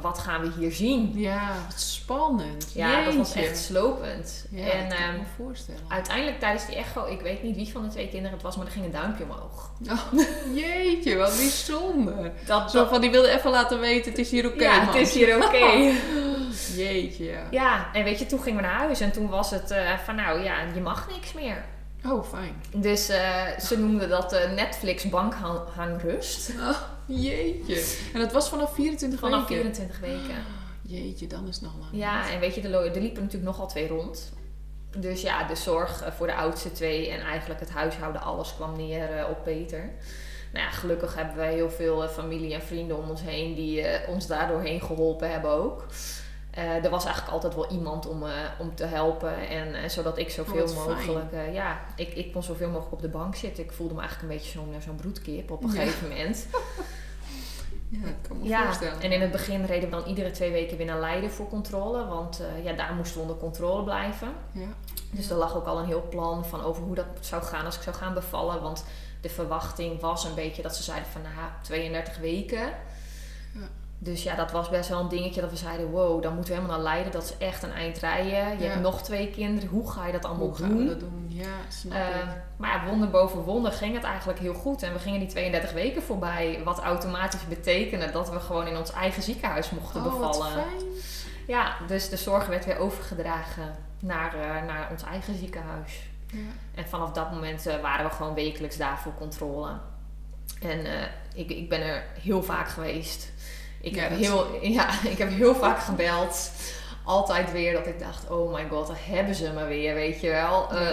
wat gaan we hier zien? Ja, wat spannend. Ja, Jeetje. dat was echt slopend. Ja, en dat kan ik um, me voorstellen. uiteindelijk tijdens die echo, ik weet niet wie van de twee kinderen het was, maar er ging een duimpje omhoog. [laughs] Oh, jeetje, wat bijzonder. Dat, Zo van, die wilde even laten weten, het is hier oké, okay, Ja, het is hier oké. Okay. [laughs] jeetje, ja. Ja, en weet je, toen gingen we naar huis en toen was het uh, van nou ja, je mag niks meer. Oh, fijn. Dus uh, ze noemden dat uh, Netflix bankhangrust. Oh, jeetje. En dat was vanaf 24 vanaf weken? Vanaf 24 weken. Jeetje, dan is het nog lang. Ja, en weet je, er, er liepen natuurlijk nogal twee rond. Dus ja, de zorg voor de oudste twee en eigenlijk het huishouden, alles kwam neer uh, op Peter. Nou ja, gelukkig hebben wij heel veel familie en vrienden om ons heen die ons daardoorheen geholpen hebben ook. Uh, er was eigenlijk altijd wel iemand om, uh, om te helpen. En uh, zodat ik zoveel oh, mogelijk. ja, ik, ik kon zoveel mogelijk op de bank zitten. Ik voelde me eigenlijk een beetje zo'n zo'n broedkip op een ja. gegeven moment. [laughs] Ja, dat kan me ja, voorstellen. en in het begin reden we dan iedere twee weken weer naar Leiden voor controle. Want ja, daar moesten we onder controle blijven. Ja. Dus er lag ook al een heel plan van over hoe dat zou gaan als ik zou gaan bevallen. Want de verwachting was een beetje dat ze zeiden van nou, 32 weken. Dus ja, dat was best wel een dingetje dat we zeiden, wow, dan moeten we helemaal naar Leiden. Dat is echt een eind rijden. Je Ja. hebt nog twee kinderen. Hoe ga je dat allemaal Hoe gaan doen? we dat doen? Ja, snap Uh, maar ja, wonder boven wonder ging het eigenlijk heel goed. En we gingen die 32 weken voorbij. Wat automatisch betekende dat we gewoon in ons eigen ziekenhuis mochten Oh, bevallen. fijn. Ja, dus de zorg werd weer overgedragen naar, uh, naar ons eigen ziekenhuis. Ja. En vanaf dat moment uh, waren we gewoon wekelijks daar voor controle. En ik, ik ben er heel vaak geweest. Ik, Ja, heb heel, [laughs] ja, ik heb heel vaak gebeld. Altijd weer dat ik dacht, oh my god, daar hebben ze me weer, weet je wel. Uh,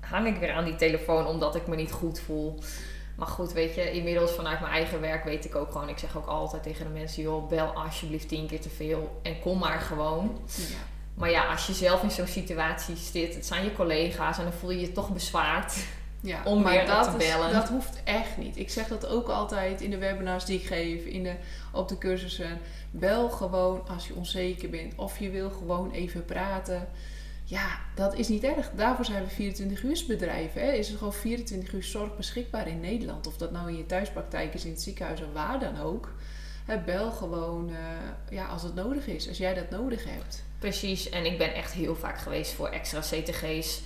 hang ik weer aan die telefoon omdat ik me niet goed voel. Maar goed, weet je, inmiddels vanuit mijn eigen werk weet ik ook gewoon... Ik zeg ook altijd tegen de mensen, joh, bel alsjeblieft tien keer te veel. En kom maar gewoon. Ja. Maar ja, als je zelf in zo'n situatie zit, het zijn je collega's... en dan voel je je toch bezwaard. Ja, Om maar weer dat te is- bellen. dat hoeft echt niet. Ik zeg dat ook altijd in de webinars die ik geef, in de, op de cursussen. Bel gewoon als je onzeker bent of je wil gewoon even praten. Ja, dat is niet erg. Daarvoor zijn we 24 uur bedrijven. Hè. Is er gewoon 24 uur zorg beschikbaar in Nederland. Of dat nou in je thuispraktijk is, in het ziekenhuis of waar dan ook. hè, bel gewoon eh, ja, als het nodig is, als jij dat nodig hebt. Precies, en ik ben echt heel vaak geweest voor extra CTG's.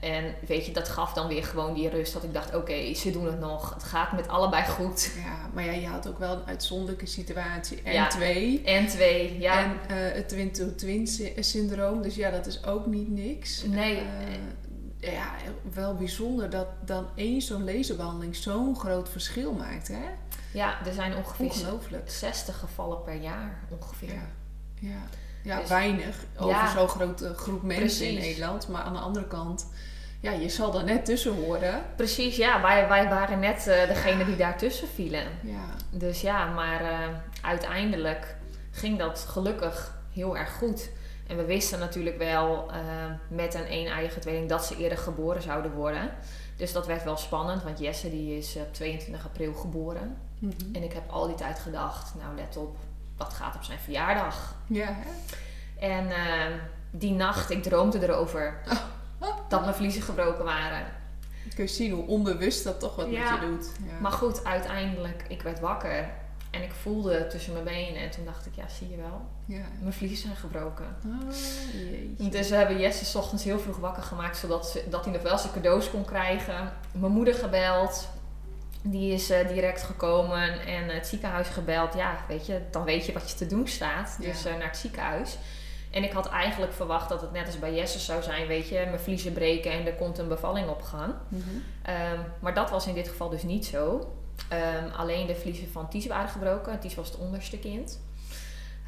En weet je, dat gaf dan weer gewoon die rust. Dat ik dacht, oké, ze doen het nog. Het gaat met allebei goed. Ja, maar ja, je had ook wel een uitzonderlijke situatie. En Ja. twee. En twee, ja. En eh, het twin-to-twin sy- syndroom. Dus ja, dat is ook niet niks. Nee. Eh, ja, wel bijzonder dat dan één zo'n laserbehandeling zo'n groot verschil maakt. Hè? ja, er zijn ongeveer Ongelooflijk. 60 gevallen per jaar ongeveer. Ja, ja. Ja Dus- weinig over Ja. zo'n grote groep mensen in. Nederland. Maar aan de andere kant, ja, je zal er net tussen horen. Precies, ja. Wij, wij waren net eh, degene die daartussen vielen. Ja, Dus ja, maar eh, uiteindelijk ging dat gelukkig heel erg goed. En we wisten natuurlijk wel eh, met een een-eigen tweeling dat ze eerder geboren zouden worden. Dus dat werd wel spannend, want Jesse die is op 22 april geboren. Mhm. En ik heb al die tijd gedacht, nou let op, wat gaat op zijn verjaardag? ja hè? En eh, die nacht, ik droomde erover Oh. dat mijn vliezen gebroken waren. kun je zien hoe onbewust dat toch wat Ja. met je doet. Ja. Maar goed, uiteindelijk, ik werd wakker en ik voelde tussen mijn benen. En toen dacht ik, ja zie je wel, ja. mijn vliezen zijn gebroken. Oh, jeetje. Dus we hebben Jesse 's ochtends heel vroeg wakker gemaakt, zodat ze, dat hij nog wel zijn cadeaus kon krijgen. Mijn moeder gebeld. Die is eh, direct gekomen en het ziekenhuis gebeld. Ja, weet je, dan weet je wat je te doen staat. Dus Ja. eh, naar het ziekenhuis. En ik had eigenlijk verwacht dat het net als bij Jesse zou zijn, weet je, mijn vliezen breken en er komt een bevalling op gang. Mhm. Ehm, maar dat was in dit geval dus niet zo. Ehm, alleen de vliezen van Ties waren gebroken. Ties was het onderste kind.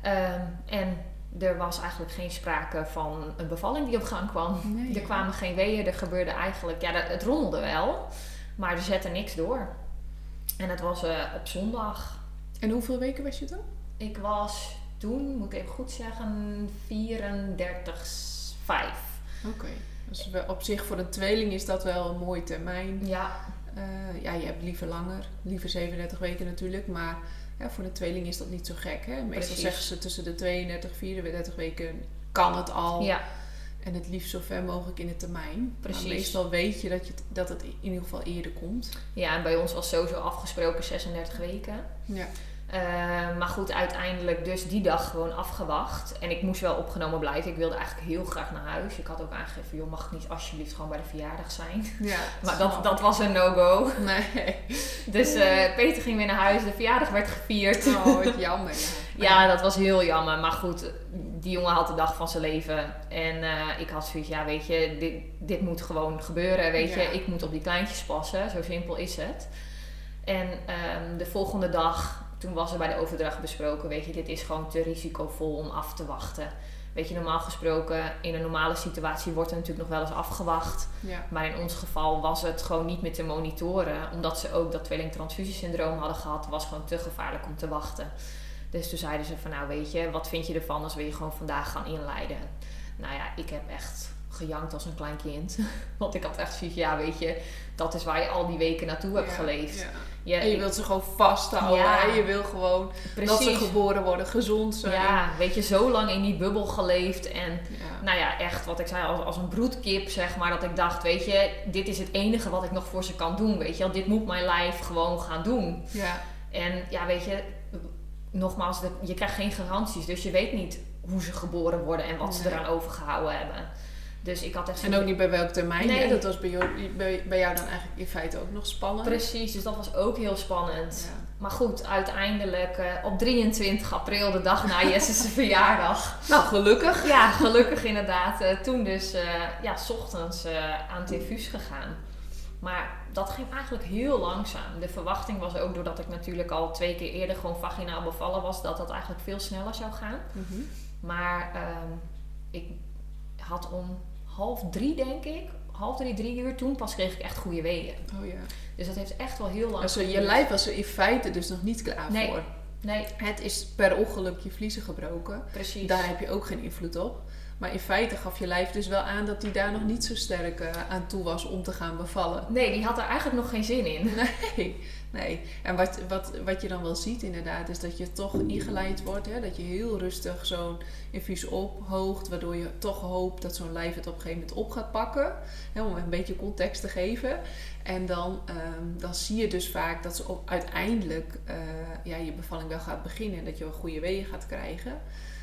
Ehm, en er was eigenlijk geen sprake van een bevalling die op gang kwam. Nee, Er ja. kwamen geen weeën, er gebeurde eigenlijk... Ja, het rommelde wel, maar er zette niks door. En het was eh, op zondag. En hoeveel weken was je dan? Ik was toen, moet ik even goed zeggen, 34, 5. Oké. Dus op zich voor een tweeling is dat wel een mooi termijn. Ja, Eh, ja, je hebt liever langer, liever 37 weken natuurlijk, maar ja, voor een tweeling is dat niet zo gek. Hè? Meestal Precies. zeggen ze tussen de 32 en 34 weken kan het al. ja, En het liefst zo ver mogelijk in de termijn. Precies. Maar meestal weet je dat, je dat het in ieder geval eerder komt. ja, en bij ons was sowieso afgesproken 36 weken. Ja. Eh, maar goed, uiteindelijk dus die dag gewoon afgewacht. En ik moest wel opgenomen blijven. Ik wilde eigenlijk heel graag naar huis. Ik had ook aangegeven, joh, mag ik niet alsjeblieft gewoon bij de verjaardag zijn? ja [laughs] Maar dat, dat was een no-go. Nee. [laughs] Dus eh, Peter ging weer naar huis. De verjaardag werd gevierd. Oh, wat jammer. Ja. [laughs] Ja, dat was heel jammer. Maar goed, die jongen had de dag van zijn leven. En eh, ik had zoiets, ja, weet je, dit, dit moet gewoon gebeuren. Weet je, ik moet op die kleintjes passen. Zo simpel is het. En ehm, de volgende dag, toen was er bij de overdracht besproken, weet je, dit is gewoon te risicovol om af te wachten. Weet je, normaal gesproken, in een normale situatie wordt er natuurlijk nog wel eens afgewacht. Ja. Maar in ons geval was het gewoon niet meer te monitoren. Omdat ze ook dat tweelingtransfusiesyndroom hadden gehad. was gewoon te gevaarlijk om te wachten. Dus toen zeiden ze van nou weet je, wat vind je ervan als we je gewoon vandaag gaan inleiden? Nou ja, ik heb echt gejankt als een klein kind. [laughs] Want ik had echt zoiets, ja weet je, dat is waar je al die weken naartoe hebt Ja, geleefd. ja. Je, En je wilt ze gewoon vasthouden. Ja. hè? Je wil gewoon dat ze geboren worden, gezond zijn. Ja, weet je, zo lang in die bubbel geleefd en nou ja, echt wat ik zei, als, als een broedkip, zeg maar. Dat ik dacht, weet je, dit is het enige wat ik nog voor ze kan doen. Weet je dit moet mijn lijf gewoon gaan doen. Ja. En ja, weet je, nogmaals, je krijgt geen garanties. Dus je weet niet hoe ze geboren worden en wat ze eraan overgehouden hebben. Dus ik had echt En ook niet bij welk termijn. Nee. hè? Dat was bij jou, bij, bij jou dan eigenlijk in feite ook nog spannend. Precies, dus dat was ook heel spannend. Ja. Maar goed, uiteindelijk eh, op 23 april, de dag na Jesse's [laughs] verjaardag. Nou, gelukkig. Ja, gelukkig inderdaad. eh, toen dus, eh, ja, s ochtends aan het infuus gegaan. Maar dat ging eigenlijk heel langzaam. De verwachting was ook doordat ik natuurlijk al twee keer eerder gewoon vaginaal bevallen was, dat dat eigenlijk veel sneller zou gaan. Mhm. Maar ehm, ik had om half drie, denk ik, half drie, drie uur, toen pas kreeg ik echt goede weeën. Oh ja. Dus dat heeft echt wel heel lang Also, je lijf was er in feite dus nog niet klaar Nee. voor. Nee, Het is per ongeluk je vliezen gebroken. precies. Daar heb je ook geen invloed op. Maar in feite gaf je lijf dus wel aan dat hij daar nog niet zo sterk uh, aan toe was om te gaan bevallen. Nee, die had er eigenlijk nog geen zin in. Nee, nee. En wat, wat, wat je dan wel ziet inderdaad, is dat je toch ingeleid wordt. Hè? Dat je heel rustig zo'n infuus ophoogt, waardoor je toch hoopt dat zo'n lijf het op een gegeven moment op gaat pakken. Om een beetje context te geven. En dan, um, dan zie je dus vaak dat ze op, uiteindelijk uh, ja, je bevalling wel gaat beginnen. En dat je wel goede weeën gaat krijgen.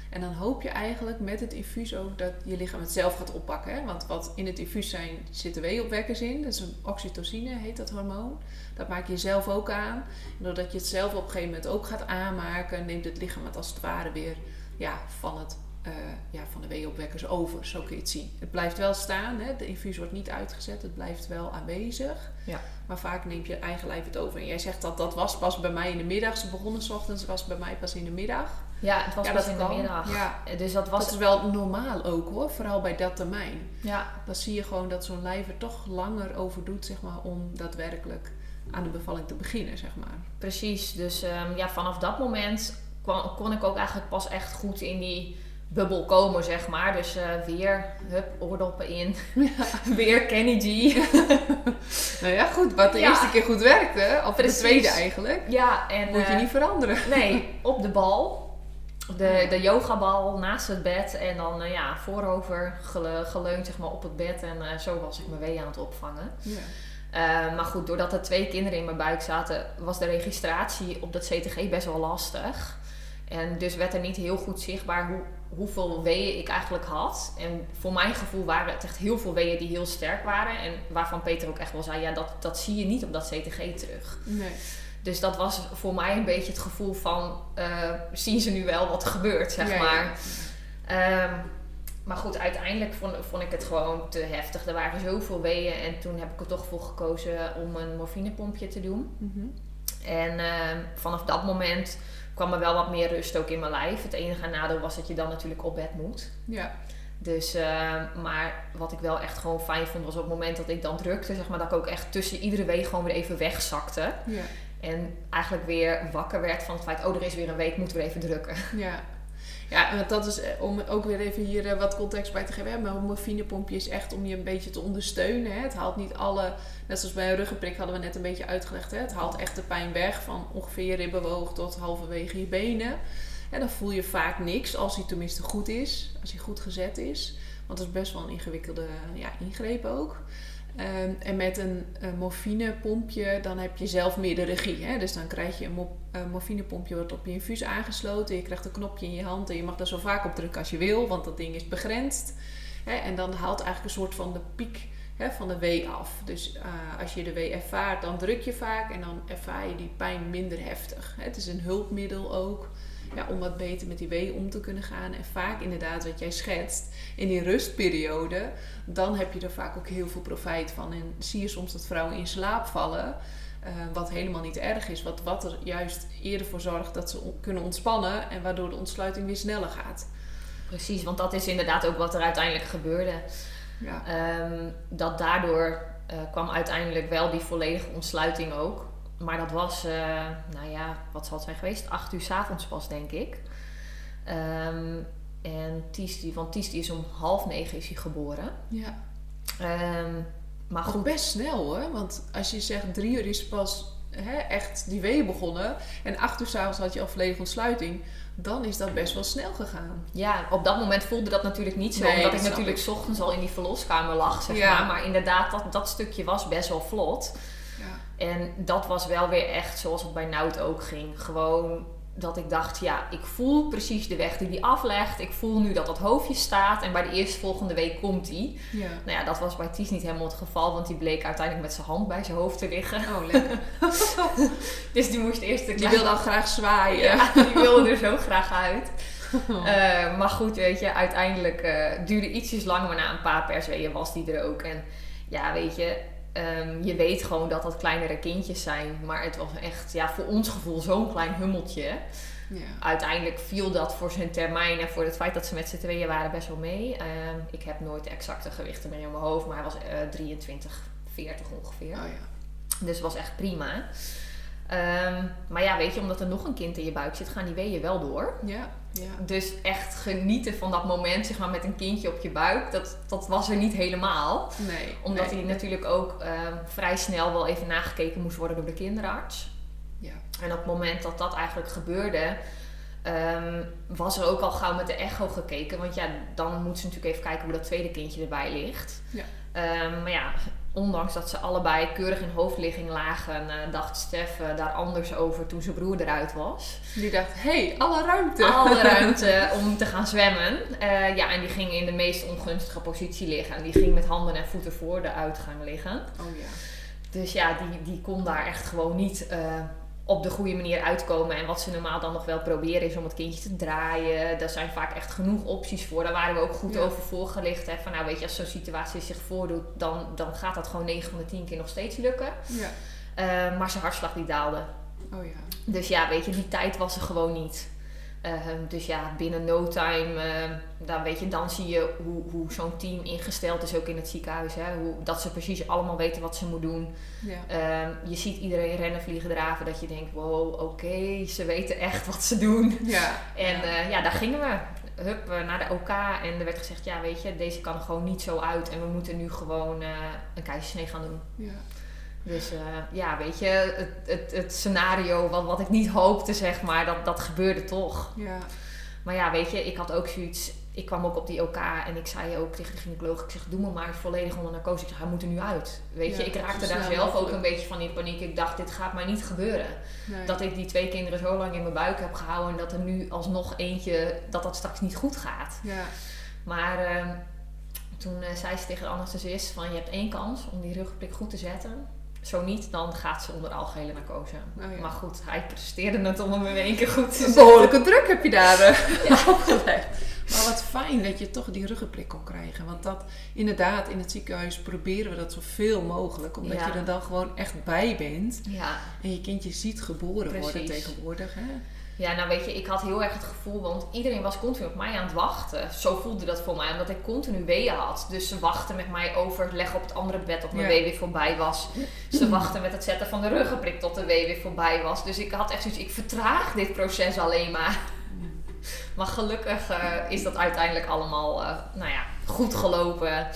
En dan hoop je eigenlijk met het infuus ook dat je lichaam het zelf gaat oppakken. Hè? Want wat in het infuus zijn, zitten weeopwekkers in. Dat is een oxytocine, heet dat hormoon. Dat maak je zelf ook aan. En doordat je het zelf op een gegeven moment ook gaat aanmaken, neemt het lichaam het als het ware weer ja, van, het, uh, ja, van de weeopwekkers over. Zo kun je het zien. Het blijft wel staan. Hè? De infuus wordt niet uitgezet. Het blijft wel aanwezig. Ja. Maar vaak neemt je eigen lijf het over. En jij zegt dat dat was pas bij mij in de middag. Ze begonnen s ochtends, was bij mij pas in de middag. Ja, het was Ja, pas in kan. de middag. Ja. Dus dat was Dat is wel normaal ook hoor, vooral bij dat termijn. Ja, Dan zie je gewoon dat zo'n lijf er toch langer over doet, zeg maar, om daadwerkelijk aan de bevalling te beginnen, zeg maar. precies. Dus ehm, ja, vanaf dat moment kwam, kon ik ook eigenlijk pas echt goed in die bubbel komen, zeg maar. Dus eh, weer, hup, oordoppen in. [laughs] weer Kenny G. [laughs] Nou ja, goed, wat de Ja. eerste keer goed werkte, of Precies. de tweede eigenlijk, ja, en... moet je eh, niet veranderen. Nee, op de bal. De, de yogabal naast het bed en dan eh, ja, voorover gele- geleund zeg maar, op het bed. En eh, zo was ik mijn wee aan het opvangen. Ja. Eh, maar goed, doordat er twee kinderen in mijn buik zaten, was de registratie op dat CTG best wel lastig. En dus werd er niet heel goed zichtbaar hoe, hoeveel weeën ik eigenlijk had. En voor mijn gevoel waren het echt heel veel weeën die heel sterk waren. En waarvan Peter ook echt wel zei, ja, dat, dat zie je niet op dat CTG terug. Nee. Dus dat was voor mij een beetje het gevoel van, eh, zien ze nu wel wat er gebeurt, zeg Ja, ja. maar. Ehm, maar goed, uiteindelijk vond, vond ik het gewoon te heftig. Er waren zoveel weeën en toen heb ik er toch voor gekozen om een morfinepompje te doen. Mhm. En ehm, vanaf dat moment kwam er wel wat meer rust ook in mijn lijf. Het enige nadeel was dat je dan natuurlijk op bed moet. Ja. Dus, ehm, maar wat ik wel echt gewoon fijn vond was op het moment dat ik dan drukte, zeg maar, dat ik ook echt tussen iedere week gewoon weer even wegzakte. Ja. En eigenlijk weer wakker werd van het feit, oh er is weer een week, moeten we even drukken. Ja. Ja, want dat is eh, om ook weer even hier eh, wat context bij te geven. hè, Maar morfinepompje is echt om je een beetje te ondersteunen. Hè. Het haalt niet alle, net zoals bij een ruggenprik hadden we net een beetje uitgelegd. Hè. Het haalt echt de pijn weg van ongeveer je tot halverwege je benen. En dan voel je vaak niks, als hij tenminste goed is, als hij goed gezet is. Want dat is best wel een ingewikkelde ja, ingreep ook. Ehm, en met een, een morfinepompje, dan heb je zelf meer de regie. Hè? Dus dan krijg je een, mo- een morfinepompje wordt op je infuus aangesloten. Je krijgt een knopje in je hand en je mag daar zo vaak op drukken als je wil, want dat ding is begrensd. Hè? En dan haalt eigenlijk een soort van de piek hè, van de wee af. Dus eh, als je de wee ervaart, dan druk je vaak en dan ervaar je die pijn minder heftig. Hè? Het is een hulpmiddel ook. Ja, om wat beter met die wee om te kunnen gaan. En vaak inderdaad, wat jij schetst, in die rustperiode, dan heb je er vaak ook heel veel profijt van. En zie je soms dat vrouwen in slaap vallen, eh, wat helemaal niet erg is. Wat, wat er juist eerder voor zorgt dat ze on- kunnen ontspannen en waardoor de ontsluiting weer sneller gaat. Precies, want dat is inderdaad ook wat er uiteindelijk gebeurde. Ja, Ehm, dat daardoor eh, kwam uiteindelijk wel die volledige ontsluiting ook. Maar dat was, eh, nou ja, wat zal het zijn geweest? Acht uur 's avonds pas, denk ik. Ehm, en Ties, die, want Ties die is om half negen is hij geboren. ja. Ehm, maar Goed. best snel hoor. Want als je zegt drie uur is pas hè, echt die wee begonnen. En acht uur s'avonds had je al volledige ontsluiting. Dan is dat best wel snel gegaan. ja, op dat moment voelde dat natuurlijk niet zo. Nee, omdat dat ik natuurlijk 's ochtends al in die verloskamer lag, zeg Ja. maar. Maar inderdaad, dat, dat stukje was best wel vlot. En dat was wel weer echt zoals het bij Nout ook ging. Gewoon dat ik dacht, ja, ik voel precies de weg die die aflegt. Ik voel nu dat dat hoofdje staat. En bij de eerstvolgende week komt die. ja. Nou ja, dat was bij Ties niet helemaal het geval. Want die bleek uiteindelijk met zijn hand bij zijn hoofd te liggen. Oh, lekker. [laughs] Dus die moest eerst een Die klein... wil dan graag zwaaien. Ja, [laughs] die wilde er zo graag uit. Eh, maar goed, weet je, uiteindelijk eh duurde ietsjes langer. Maar na een paar persweeën was die er ook. En ja, weet je, ehm, je weet gewoon dat dat kleinere kindjes zijn. Maar het was echt, ja, voor ons gevoel zo'n klein hummeltje. Ja. Uiteindelijk viel dat voor zijn termijn en voor het feit dat ze met z'n tweeën waren best wel mee. Ehm, ik heb nooit de exacte gewichten meer in mijn hoofd, maar hij was eh 23, 40 ongeveer. Oh ja. Dus het was echt prima. Ehm, maar ja, weet je, omdat er nog een kind in je buik zit, gaan die weeën wel door. Ja, ja. Dus echt genieten van dat moment, zeg maar, met een kindje op je buik, dat, dat was er niet helemaal. Nee. Omdat nee. hij natuurlijk ook ehm, vrij snel wel even nagekeken moest worden door de kinderarts. Ja. En op het moment dat dat eigenlijk gebeurde, ehm, was er ook al gauw met de echo gekeken. Want ja, dan moeten ze natuurlijk even kijken hoe dat tweede kindje erbij ligt. Ja. Maar ja, ondanks dat ze allebei keurig in hoofdligging lagen, eh, dacht Stef eh, daar anders over toen zijn broer eruit was. Die dacht, hé, hey, alle ruimte. Alle ruimte [laughs] om te gaan zwemmen. Eh, ja, en die ging in de meest ongunstige positie liggen. En die ging met handen en voeten voor de uitgang liggen. Oh ja. Dus ja, die, die kon daar echt gewoon niet op de goede manier uitkomen. En wat ze normaal dan nog wel proberen is om het kindje te draaien. Daar zijn vaak echt genoeg opties voor. Daar waren we ook goed Ja. over voorgelicht. Hè. Van nou weet je, als zo'n situatie zich voordoet, dan, dan gaat dat gewoon 9 van de 10 keer nog steeds lukken. Ja. Eh, maar zijn hartslag die daalde. Oh ja. Dus ja, weet je, die tijd was er gewoon niet. Ehm, dus ja, binnen no time, ehm, dan, weet je, dan zie je hoe, hoe zo'n team ingesteld is ook in het ziekenhuis. Hè? Hoe, dat ze precies allemaal weten wat ze moeten doen. Ja. Ehm, je ziet iedereen rennen, vliegen, draven. Dat je denkt, wow, oké, ze weten echt wat ze doen. Ja. En ja. eh, ja, daar gingen we. Hup, eh, naar de OK. En er werd gezegd, ja, weet je, deze kan gewoon niet zo uit. En we moeten nu gewoon eh, een keizersnee gaan doen. ja. Dus eh, ja, weet je, het, het, het scenario wat, wat ik niet hoopte, zeg maar, dat, dat gebeurde toch. ja. Maar ja, weet je, ik had ook zoiets. Ik kwam ook op die OK en ik zei ook tegen de gynaecoloog, ik zeg, doe me maar volledig onder narcose. Ik zeg, hij moet er nu uit. Weet Ja, je, ik raakte daar zelf ook een beetje van in paniek. Ik dacht, dit gaat mij niet gebeuren. Nee. Dat ik die twee kinderen zo lang in mijn buik heb gehouden en dat er nu alsnog eentje, dat dat straks niet goed gaat. Ja. Maar ehm, toen eh, zei ze tegen de anesthesist van, je hebt één kans om die rugprik goed te zetten. Zo niet, dan gaat ze onder algehele narcose. Oh ja. Maar goed, hij presteerde het om hem in één keer goed te zetten. behoorlijke druk heb je daar eh, [laughs] [laughs] Ja. opgelegd. Maar wat fijn dat je toch die ruggenprik kon krijgen. Want dat, inderdaad, in het ziekenhuis proberen we dat zoveel mogelijk. Omdat Ja. je er dan gewoon echt bij bent. Ja. En je kindje ziet geboren worden tegenwoordig. Hè? Ja, nou weet je, ik had heel erg het gevoel, want iedereen was continu op mij aan het wachten. Zo voelde dat voor mij, omdat ik continu weeën had. Dus ze wachten met mij over, leggen op het andere bed tot mijn Ja. wee weer voorbij was. Ze wachten met het zetten van de ruggenprik tot de wee weer voorbij was. Dus ik had echt zoiets, ik vertraag dit proces alleen maar. Maar gelukkig eh, is dat uiteindelijk allemaal, eh, nou ja, goed gelopen.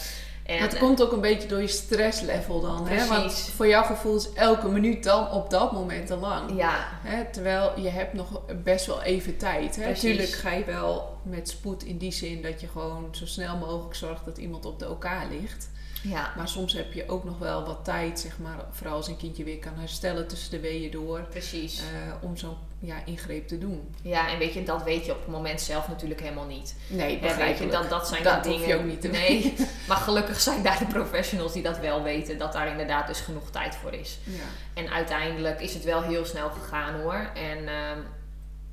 En, het komt ook een beetje door je stresslevel dan. Hè? Want voor jouw gevoel is elke minuut dan op dat moment te lang. ja, Hè, terwijl je hebt nog best wel even tijd. Hè? Precies. Tuurlijk ga je wel met spoed in die zin dat je gewoon zo snel mogelijk zorgt dat iemand op de OK ligt. ja, Maar soms heb je ook nog wel wat tijd, zeg maar, vooral als een kindje weer kan herstellen tussen de weeën door, precies. eh, om zo'n ja, ingreep te doen. Ja, en weet je, dat weet je op het moment zelf natuurlijk helemaal niet. Nee, weet je, dat, dat zijn dat de dingen. je ook niet te Nee, [laughs] maar gelukkig zijn daar de professionals die dat wel weten, dat daar inderdaad dus genoeg tijd voor is. Ja. En uiteindelijk is het wel heel snel gegaan hoor. En ehm,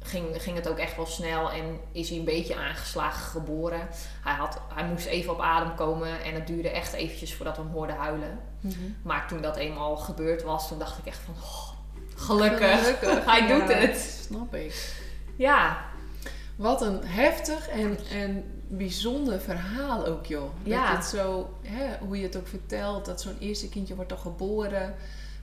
ging, ging het ook echt wel snel en is hij een beetje aangeslagen geboren. Hij, had, hij moest even op adem komen en het duurde echt eventjes voordat we hem hoorden huilen. Mhm. Maar toen dat eenmaal gebeurd was, toen dacht ik echt van, oh, gelukkig, Gelukkig, hij ja, doet het. Snap ik. Ja, Wat een heftig en, en bijzonder verhaal ook, joh. Dat Ja. je het zo, hè, hoe je het ook vertelt, dat zo'n eerste kindje wordt al geboren.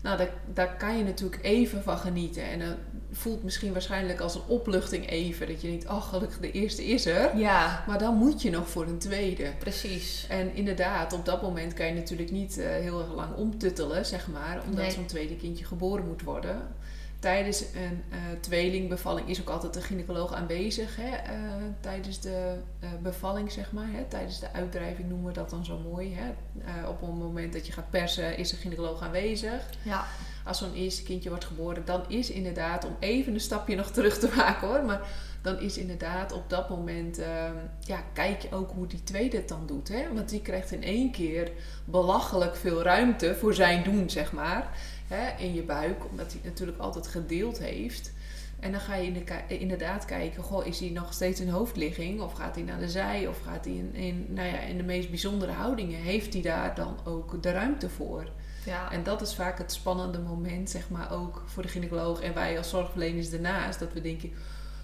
Nou, daar, daar kan je natuurlijk even van genieten. En dat voelt misschien waarschijnlijk als een opluchting even. Dat je denkt, oh gelukkig, de eerste is er. ja, Maar dan moet je nog voor een tweede. precies. En inderdaad, op dat moment kan je natuurlijk niet eh, heel erg lang omtuttelen, zeg maar. Omdat Nee. zo'n tweede kindje geboren moet worden. Tijdens een eh, tweelingbevalling is ook altijd de gynaecoloog aanwezig. Hè, eh, tijdens de bevalling, zeg maar. Hè, tijdens de uitdrijving noemen we dat dan zo mooi. Hè. Op het moment dat je gaat persen is de gynaecoloog aanwezig. Ja, Als zo'n eerste kindje wordt geboren, dan is inderdaad, om even een stapje nog terug te maken hoor. Maar dan is inderdaad op dat moment, ehm, ja, kijk je ook hoe die tweede het dan doet. Hè? Want die krijgt in één keer belachelijk veel ruimte voor zijn doen, zeg maar. Hè? In je buik, omdat hij natuurlijk altijd gedeeld heeft. En dan ga je ki- inderdaad kijken, goh, is hij nog steeds in hoofdligging? Of gaat hij naar de zij? Of gaat hij in, in, nou ja, in de meest bijzondere houdingen? Heeft hij daar dan ook de ruimte voor? Ja. En dat is vaak het spannende moment, zeg maar, ook voor de gynaecoloog en wij als zorgverleners daarnaast. Dat we denken,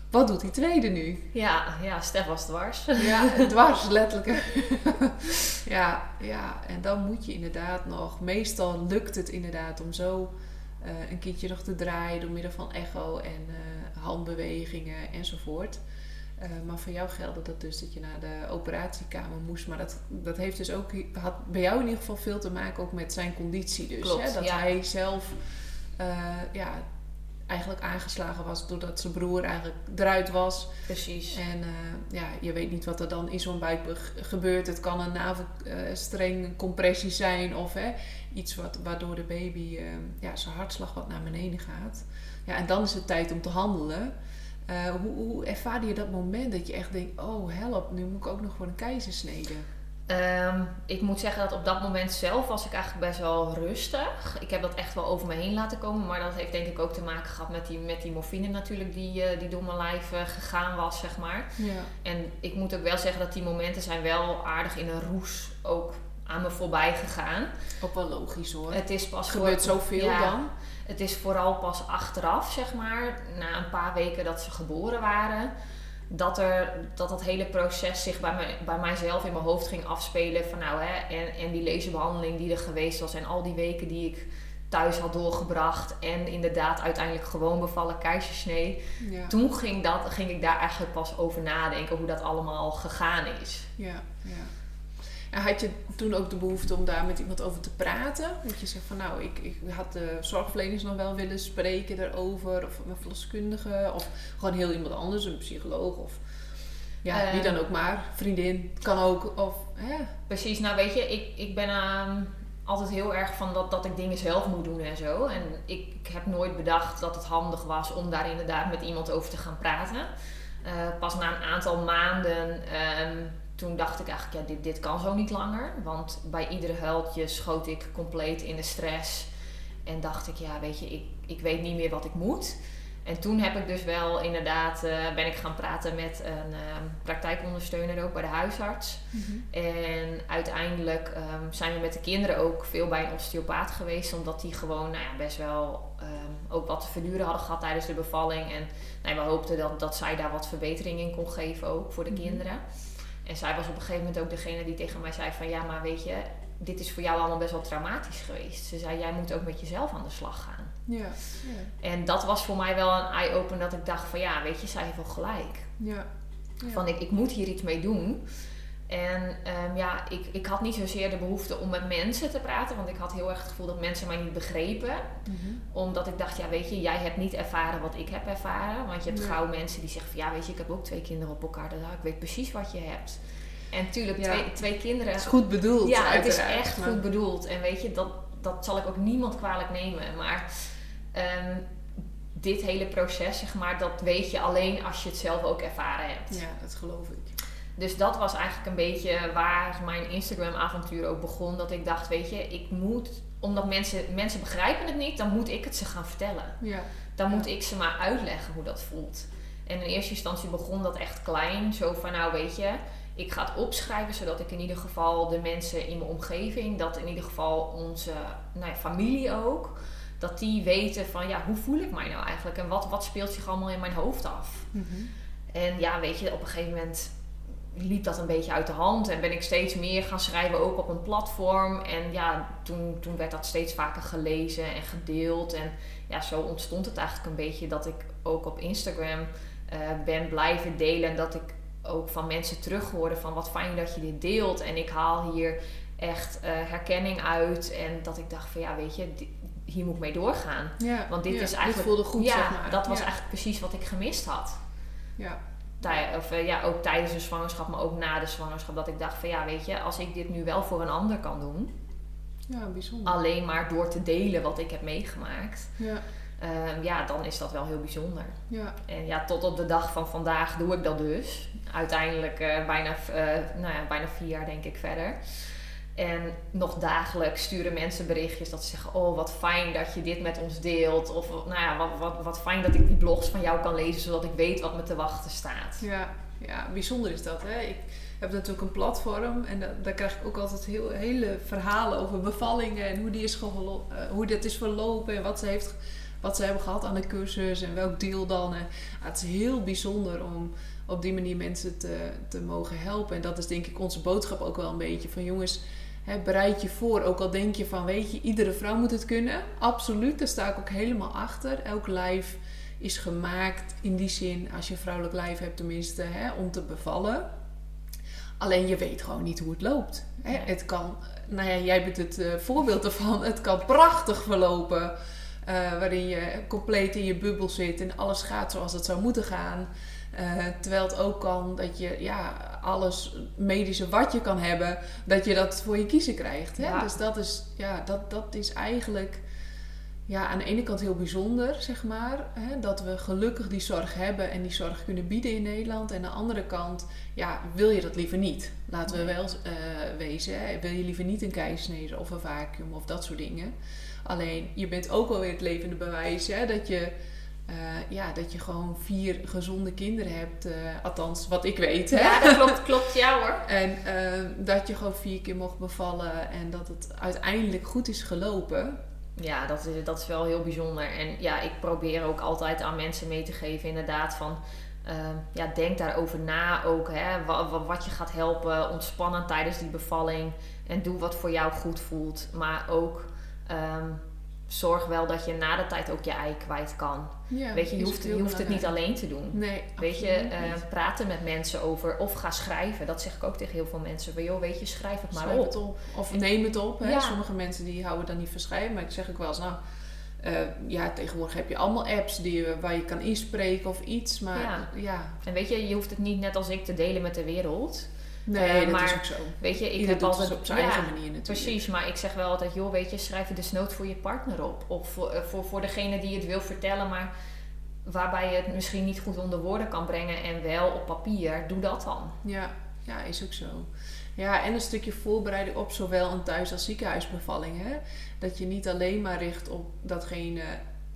wat doet die tweede nu? ja, ja, Stef was dwars. Ja, [laughs] dwars, letterlijk. [laughs] ja, ja, en dan moet je inderdaad nog, meestal lukt het inderdaad om zo een kindje nog te draaien door middel van echo en handbewegingen enzovoort. Maar voor jou geldde dat dus dat je naar de operatiekamer moest. Maar dat, dat heeft dus ook had bij jou in ieder geval veel te maken ook met zijn conditie. Dus Klopt, hè, dat ja. hij zelf ja, eigenlijk aangeslagen was doordat zijn broer eigenlijk eruit was. Precies. En uh, ja, je weet niet wat er dan in zo'n buik gebeurt. Het kan een navelstreng compressie zijn of hè, iets wat, waardoor de baby ja, zijn hartslag wat naar beneden gaat. Ja, en dan is het tijd om te handelen. Hoe, hoe ervaarde je dat moment dat je echt denkt, oh help, nu moet ik ook nog voor een keizersnede? Um, ik moet zeggen dat op dat moment zelf was ik eigenlijk best wel rustig. Ik heb dat echt wel over me heen laten komen. Maar dat heeft denk ik ook te maken gehad met die, met die morfine natuurlijk die, uh, die door mijn lijf uh, gegaan was, zeg maar. Ja. En ik moet ook wel zeggen dat die momenten zijn wel aardig in een roes ook aan me voorbij gegaan. Ook wel logisch hoor. Het is pas gebeurt voor, zoveel ja, dan. Het is vooral pas achteraf, zeg maar, na een paar weken dat ze geboren waren dat, er, dat dat hele proces zich bij, mij, bij mijzelf in mijn hoofd ging afspelen. Van nou, hè, en, en die laserbehandeling die er geweest was en al die weken die ik thuis had doorgebracht. En inderdaad uiteindelijk gewoon bevallen keizersnee. Ja. Toen ging, dat, ging ik daar eigenlijk pas over nadenken hoe dat allemaal gegaan is. Ja, ja. En had je toen ook de behoefte om daar met iemand over te praten? Dat je zegt van nou, ik, ik had de zorgverleners nog wel willen spreken daarover. Of een verloskundige. Of gewoon heel iemand anders, een psycholoog. Of ja, Eh. wie dan ook maar. Vriendin, kan ook. Of, hè? Precies, nou weet je, ik, ik ben ehm, altijd heel erg van dat, dat ik dingen zelf moet doen en zo. En ik, ik heb nooit bedacht dat het handig was om daar inderdaad met iemand over te gaan praten. Eh, pas na een aantal maanden, ehm, toen dacht ik eigenlijk, ja, dit, dit kan zo niet langer. Want bij iedere huiltje schoot ik compleet in de stress. En dacht ik, ja, weet je, ik, ik weet niet meer wat ik moet. En toen heb ik dus wel inderdaad, eh, ben ik gaan praten met een ehm, praktijkondersteuner ook bij de huisarts. En uiteindelijk ehm, zijn we met de kinderen ook veel bij een osteopaat geweest. Omdat die gewoon nou ja, best wel ehm, ook wat te verduren hadden gehad tijdens de bevalling. En nou, we hoopten dat, dat zij daar wat verbetering in kon geven ook voor de Mhm. kinderen. En zij was op een gegeven moment ook degene die tegen mij zei van... Ja, maar weet je, dit is voor jou allemaal best wel traumatisch geweest. Ze zei, jij moet ook met jezelf aan de slag gaan. Ja, ja, En dat was voor mij wel een eye-opener dat ik dacht van... Ja, weet je, zij heeft wel gelijk. ja. ja. Van ik, ik moet hier iets mee doen. En ehm, ja, ik, ik had niet zozeer de behoefte om met mensen te praten. Want ik had heel erg het gevoel dat mensen mij niet begrepen. Mhm. Omdat ik dacht, ja weet je, jij hebt niet ervaren wat ik heb ervaren. Want je hebt gauw mensen die zeggen van ja weet je, ik heb ook twee kinderen op elkaar. Dus ja, ik weet precies wat je hebt. En natuurlijk, Ja. twee, twee kinderen. Het is goed bedoeld. ja, het is echt maar- goed bedoeld. En weet je, dat, dat zal ik ook niemand kwalijk nemen. Maar ehm, dit hele proces, zeg maar, dat weet je alleen als je het zelf ook ervaren hebt. Ja, dat geloof ik. Dus dat was eigenlijk een beetje waar mijn Instagram-avontuur ook begon. Dat ik dacht, weet je, ik moet, omdat mensen, mensen begrijpen het niet, dan moet ik het ze gaan vertellen. Ja, Dan moet ik ze maar uitleggen hoe dat voelt. En in eerste instantie begon dat echt klein. Zo van, nou weet je, ik ga het opschrijven zodat ik in ieder geval de mensen in mijn omgeving, dat in ieder geval onze nou ja, familie ook, dat die weten van, ja, hoe voel ik mij nou eigenlijk? En wat, wat speelt zich allemaal in mijn hoofd af? Mhm. En ja, weet je, op een gegeven moment liep dat een beetje uit de hand en ben ik steeds meer gaan schrijven, ook op een platform. En ja, toen, toen werd dat steeds vaker gelezen en gedeeld. En ja, zo ontstond het eigenlijk een beetje dat ik ook op Instagram eh, ben blijven delen. En dat ik ook van mensen terughoorde van wat fijn dat je dit deelt. En ik haal hier echt eh, herkenning uit. En dat ik dacht van ja, weet je, hier moet ik mee doorgaan. ja. Want dit ja, is eigenlijk... Dit voelde goed, ja, zeg maar. dat was ja. eigenlijk precies wat ik gemist had. Ja. Of, eh, ja, ook tijdens de zwangerschap, maar ook na de zwangerschap. Dat ik dacht van ja, weet je, als ik dit nu wel voor een ander kan doen. ja, bijzonder. Alleen maar door te delen wat ik heb meegemaakt. Ja, ehm, ja, dan is dat wel heel bijzonder. ja. En ja, tot op de dag van vandaag doe ik dat dus. Uiteindelijk eh, bijna, eh, nou ja, bijna vier jaar denk ik verder. En nog dagelijks sturen mensen berichtjes dat ze zeggen: Oh, wat fijn dat je dit met ons deelt. Of nou ja, wat, wat, wat fijn dat ik die blogs van jou kan lezen, zodat ik weet wat me te wachten staat. Ja, ja, bijzonder is dat. Hè? Ik heb natuurlijk een platform en da- daar krijg ik ook altijd heel, hele verhalen over bevallingen en hoe, die is eh, hoe dat is verlopen en wat ze, heeft, wat ze hebben gehad aan de cursus en welk deel dan. En, ah, het is heel bijzonder om op die manier mensen te, te mogen helpen. En dat is denk ik onze boodschap ook wel een beetje van jongens. Bereid je voor, ook al denk je van, weet je, iedere vrouw moet het kunnen. Absoluut, daar sta ik ook helemaal achter. Elk lijf is gemaakt in die zin, als je een vrouwelijk lijf hebt tenminste, om te bevallen. Alleen je weet gewoon niet hoe het loopt. Het kan, nou ja, jij bent het uh, voorbeeld ervan, het kan prachtig verlopen. Uh, waarin je compleet in je bubbel zit en alles gaat zoals het zou moeten gaan. Uh, terwijl het ook kan dat je ja, alles medische wat je kan hebben, dat je dat voor je kiezen krijgt. Hè? Ja. Dus dat is, ja, dat, dat is eigenlijk ja, aan de ene kant heel bijzonder, zeg maar. Hè? Dat we gelukkig die zorg hebben en die zorg kunnen bieden in Nederland. En aan de andere kant, ja, wil je dat liever niet? Laten we wel uh, wezen. Hè? Wil je liever niet een keisnede of een vacuüm of dat soort dingen? Alleen, je bent ook wel weer het levende bewijs hè? dat je uh, ja, dat je gewoon vier gezonde kinderen hebt. Uh, althans, wat ik weet. Hè? Ja, dat klopt, klopt ja hoor. [laughs] En uh, dat je gewoon vier keer mocht bevallen en dat het uiteindelijk goed is gelopen. Ja, dat is, dat is wel heel bijzonder. En ja, ik probeer ook altijd aan mensen mee te geven, inderdaad, van ja, denk daarover na ook. Hè, wat, wat je gaat helpen, ontspannen tijdens die bevalling. En doe wat voor jou goed voelt. Maar ook um, zorg wel dat je na de tijd ook je ei kwijt kan. Ja, Weet je, je hoeft, je hoeft het niet alleen te doen. Nee, weet je, uh, praten met mensen over of ga schrijven. Dat zeg ik ook tegen heel veel mensen. Van, joh, weet je, schrijf het maar schrijf op. Het op. Of neem het op. Hè. Ja. Sommige mensen die houden dan niet van schrijven. Maar ik zeg ook wel eens, nou, uh, ja, tegenwoordig heb je allemaal apps die, waar je kan inspreken of iets. Maar ja. ja. En weet je, je hoeft het niet net als ik te delen met de wereld. Nee, uh, dat is ook zo. Weet je, ik Ieder heb altijd op zijn ja, eigen manier natuurlijk. Precies, maar ik zeg wel altijd, joh, weet je, schrijf je desnoods voor je partner op. Of voor, uh, voor, voor degene die het wil vertellen, maar waarbij je het misschien niet goed onder woorden kan brengen en wel op papier, doe dat dan. Ja, ja is ook zo. Ja, en een stukje voorbereiding op zowel een thuis- als ziekenhuisbevalling. Hè? Dat je niet alleen maar richt op datgene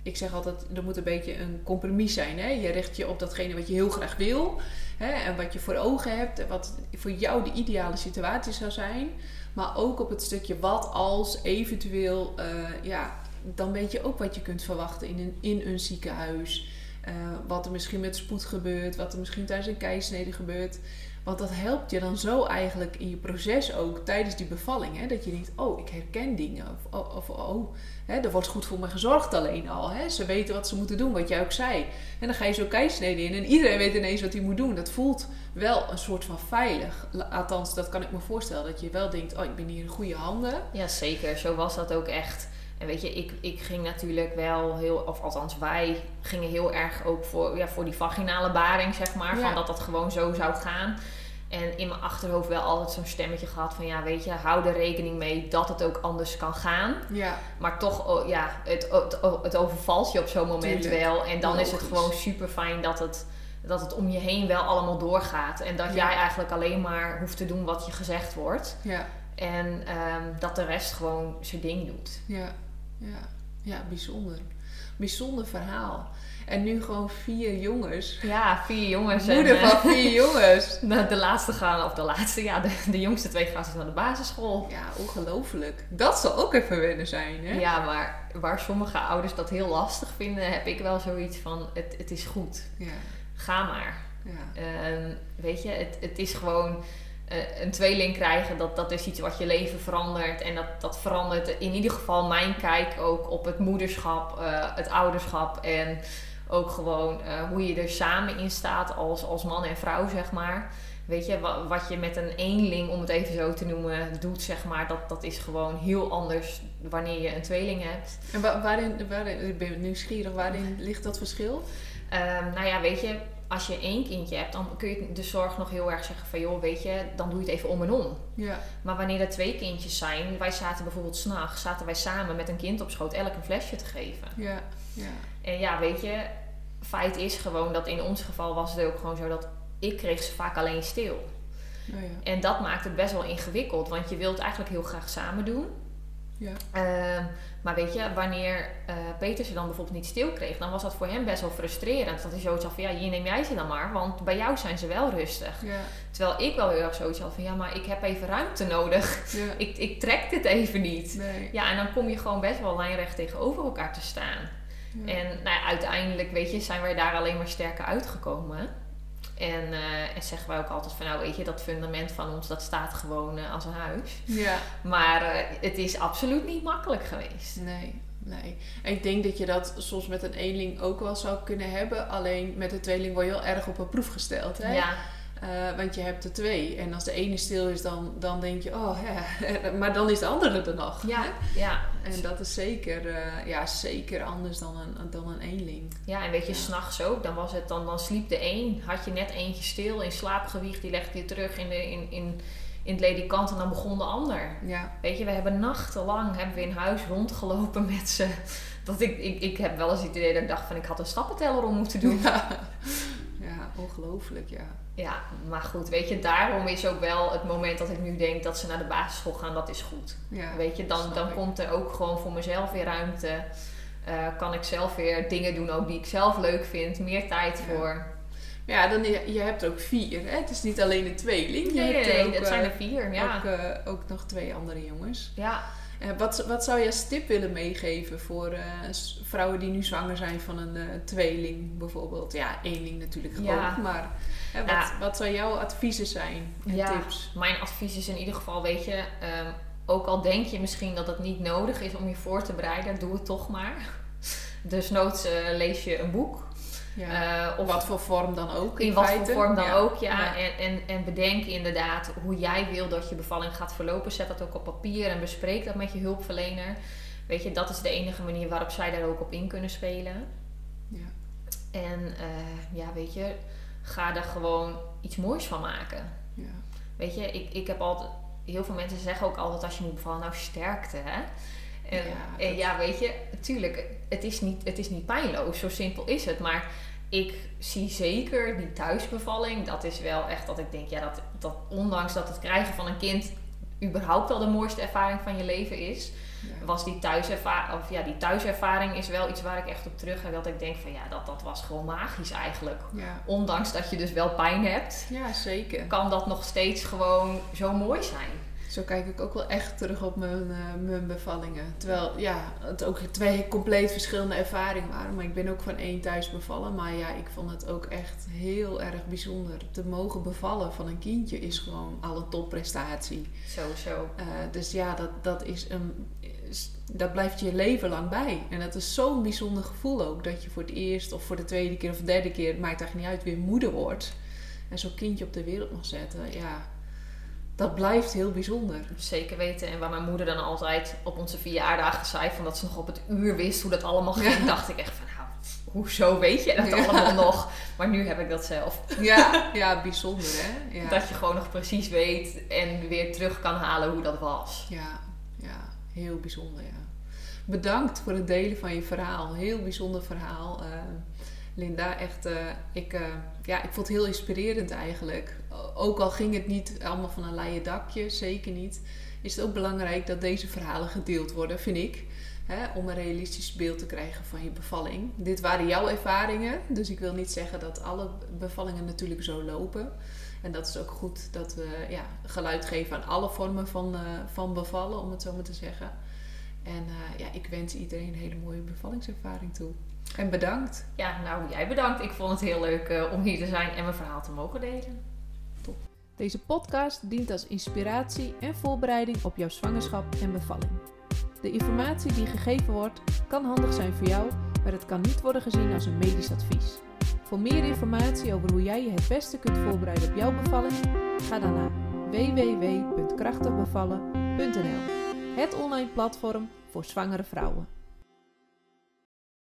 ik zeg altijd, er moet een beetje een compromis zijn. Hè? Je richt je op datgene wat je heel graag wil. Hè? En wat je voor ogen hebt. Wat voor jou de ideale situatie zou zijn. Maar ook op het stukje wat als eventueel... Uh, ja, dan weet je ook wat je kunt verwachten in een, in een ziekenhuis. Uh, wat er misschien met spoed gebeurt. Wat er misschien tijdens een keisnede gebeurt. Want dat helpt je dan zo eigenlijk in je proces ook tijdens die bevalling. Hè? Dat je denkt, oh, ik herken dingen. Of, of oh, hè, er wordt goed voor me gezorgd alleen al. Hè? Ze weten wat ze moeten doen, wat jij ook zei. En dan ga je zo keisnede in en iedereen weet ineens wat hij moet doen. Dat voelt wel een soort van veilig. Althans, dat kan ik me voorstellen. Dat je wel denkt, oh, ik ben hier in goede handen. Ja, zeker. Zo was dat ook echt. En weet je, ik, ik ging natuurlijk wel heel, of althans wij gingen heel erg ook voor, ja, voor die vaginale baring, zeg maar. Ja. Van dat dat gewoon zo zou gaan. En in mijn achterhoofd wel altijd zo'n stemmetje gehad van ja, weet je, hou er rekening mee dat het ook anders kan gaan. Ja. Maar toch, oh, ja, het, het, het overvalt je op zo'n moment Tuurlijk. wel. En dan Logisch. is het gewoon super fijn dat het, dat het om je heen wel allemaal doorgaat. En dat Ja. jij eigenlijk alleen maar hoeft te doen wat je gezegd wordt. Ja, En ehm, dat de rest gewoon zijn ding doet. ja, ja. Ja, bijzonder. Bijzonder verhaal. En nu gewoon vier jongens. Ja, vier jongens. en, Moeder eh, van vier [laughs] jongens. de, de laatste gaan, of de laatste, ja, de, de jongste twee gaan dus naar de basisschool. Ja, ongelooflijk. Dat zal ook even wennen zijn, hè? Ja, maar waar sommige ouders dat heel lastig vinden, heb ik wel zoiets van: het, het is goed. Ja, Ga maar. ja. Ehm, weet je, het, het is gewoon eh, een tweeling krijgen, dat, dat is iets wat je leven verandert. En dat, dat verandert in ieder geval mijn kijk ook op het moederschap, eh, het ouderschap en ook gewoon eh, hoe je er samen in staat als, als man en vrouw, zeg maar. Weet je, wa- wat je met een eenling, om het even zo te noemen, doet, zeg maar, dat, dat is gewoon heel anders wanneer je een tweeling hebt. En wa- waarin, waarin, ik ben nieuwsgierig, waarin ligt dat verschil? Ehm, nou ja, weet je, als je één kindje hebt, dan kun je de zorg nog heel erg zeggen van joh, weet je, dan doe je het even om en om. Ja, Maar wanneer er twee kindjes zijn, wij zaten bijvoorbeeld s'nachts, zaten wij samen met een kind op schoot elk een flesje te geven. ja, ja. En ja, weet je, feit is gewoon dat in ons geval was het ook gewoon zo dat ik kreeg ze vaak alleen stil. Nou ja, En dat maakt het best wel ingewikkeld, want je wilt eigenlijk heel graag samen doen. ja. Ehm, maar weet je, wanneer eh, Peter ze dan bijvoorbeeld niet stil kreeg, dan was dat voor hem best wel frustrerend. Dat hij zoiets had van, ja, hier neem jij ze dan maar, want bij jou zijn ze wel rustig. ja, Terwijl ik wel heel erg zoiets had van, ja, maar ik heb even ruimte nodig. ja. [laughs] Ik, ik trek dit even niet. Nee. Ja, en dan kom je gewoon best wel lijnrecht tegenover elkaar te staan. Ja. En nou ja, uiteindelijk, weet je, zijn wij daar alleen maar sterker uitgekomen. En, uh, en zeggen wij ook altijd van nou weet je, dat fundament van ons dat staat gewoon uh, als een huis. Ja. Maar uh, het is absoluut niet makkelijk geweest. Nee, nee. En ik denk dat je dat soms met een eenling ook wel zou kunnen hebben. Alleen met een tweeling word je heel erg op een proef gesteld. Hè? Ja. Uh, want je hebt er twee. En als de ene stil is, dan, dan denk je, oh ja, [laughs] maar dan is de andere er nog. Ja, ja. En dat is zeker, uh, ja, zeker anders dan een, dan een eenling. Ja, en weet je, ja. s'nachts ook, dan, was het, dan, dan sliep de een, had je net eentje stil in slaapgewicht, die legde je terug in, de, in, in, in het ledikant en dan begon de ander. Ja. Weet je, we hebben nachtenlang hebben we in huis rondgelopen [laughs] met ze. Dat ik, ik, ik heb wel eens het idee dat ik dacht van ik had een stappenteller om moeten doen. Ja, [laughs] ongelooflijk, ja. Ja, maar goed, weet je, daarom is ook wel het moment dat ik nu denk dat ze naar de basisschool gaan, dat is goed. Ja, weet je, dan, dan komt er ook gewoon voor mezelf weer ruimte. Uh, kan ik zelf weer dingen doen ook die ik zelf leuk vind, meer tijd Ja. voor. Ja, dan, je, je hebt er ook vier. Hè? Het is niet alleen een tweeling. Je Nee, hebt er nee, ook, het zijn eh, er vier, ja. ook, eh, ook nog twee andere jongens. ja. Eh, wat, wat zou je als tip willen meegeven voor eh, vrouwen die nu zwanger zijn van een eh, tweeling bijvoorbeeld? Ja, eenling natuurlijk Ja. ook, maar hè, wat, Ja. wat zou jouw adviezen zijn en Ja. tips? Mijn advies is in ieder geval, weet je, ehm, ook al denk je misschien dat het niet nodig is om je voor te bereiden, doe het toch maar. Dus noods lees je een boek. Ja. Eh, of wat voor vorm dan ook in, in wat voor vorm dan Ja. ook, ja. Ja. En, en, en bedenk inderdaad hoe jij wil dat je bevalling gaat verlopen. Zet dat ook op papier en bespreek dat met je hulpverlener. Weet je, dat is de enige manier waarop zij daar ook op in kunnen spelen. Ja. En eh, ja, weet je, ga daar gewoon iets moois van maken. Ja. Weet je, ik, ik heb altijd... Heel veel mensen zeggen ook altijd als je moet bevallen, nou sterkte, hè? En Ja, en ja, weet je, tuurlijk, het is, niet, het is niet pijnloos, zo simpel is het. Maar ik zie zeker die thuisbevalling, dat is wel echt dat ik denk, ja, dat, dat ondanks dat het krijgen van een kind überhaupt al de mooiste ervaring van je leven is, Ja. was die thuiservaring, of ja, die thuiservaring is wel iets waar ik echt op terug ga. Dat ik denk van ja, dat, dat was gewoon magisch eigenlijk. Ja. Ondanks dat je dus wel pijn hebt, ja, zeker. kan dat nog steeds gewoon zo mooi zijn. Zo kijk ik ook wel echt terug op mijn, eh, mijn bevallingen. Terwijl ja, het ook twee compleet verschillende ervaringen waren. Maar ik ben ook van één thuis bevallen. Maar ja, ik vond het ook echt heel erg bijzonder. Te mogen bevallen van een kindje is gewoon al een topprestatie. Sowieso. Eh, dus ja, dat, dat, is een, is- dat blijft je leven lang bij. En dat is zo'n bijzonder gevoel ook. Dat je voor het eerst of voor de tweede keer of de derde keer, het maakt eigenlijk niet uit, weer moeder wordt. En zo'n kindje op de wereld mag zetten. Ja, dat blijft heel bijzonder. Zeker weten. En waar mijn moeder dan altijd op onze verjaardagen zei van dat ze nog op het uur wist hoe dat allemaal ging, Ja. dacht ik echt van nou, hoezo weet je dat Ja. allemaal nog? Maar nu heb ik dat zelf. Ja, ja bijzonder hè. Ja. Dat je gewoon nog precies weet en weer terug kan halen hoe dat was. Ja, ja, heel bijzonder, ja. Bedankt voor het delen van je verhaal. Heel bijzonder verhaal. eh, Linda, echt, eh, ik, eh, ja, ik vond het heel inspirerend eigenlijk. Ook al ging het niet allemaal van een leien dakje, zeker niet. Is het ook belangrijk dat deze verhalen gedeeld worden, vind ik. Hè, om een realistisch beeld te krijgen van je bevalling. Dit waren jouw ervaringen, dus ik wil niet zeggen dat alle bevallingen natuurlijk zo lopen. En dat is ook goed dat we ja, geluid geven aan alle vormen van, eh, van bevallen, om het zo maar te zeggen. En eh, ja, ik wens iedereen een hele mooie bevallingservaring toe. En bedankt. Ja, nou jij bedankt. Ik vond het heel leuk eh, om hier te zijn en mijn verhaal te mogen delen. Deze podcast dient als inspiratie en voorbereiding op jouw zwangerschap en bevalling. De informatie die gegeven wordt kan handig zijn voor jou, maar het kan niet worden gezien als een medisch advies. Voor meer informatie over hoe jij je het beste kunt voorbereiden op jouw bevalling, ga dan naar www.krachtigbevallen.nl. Het online platform voor zwangere vrouwen.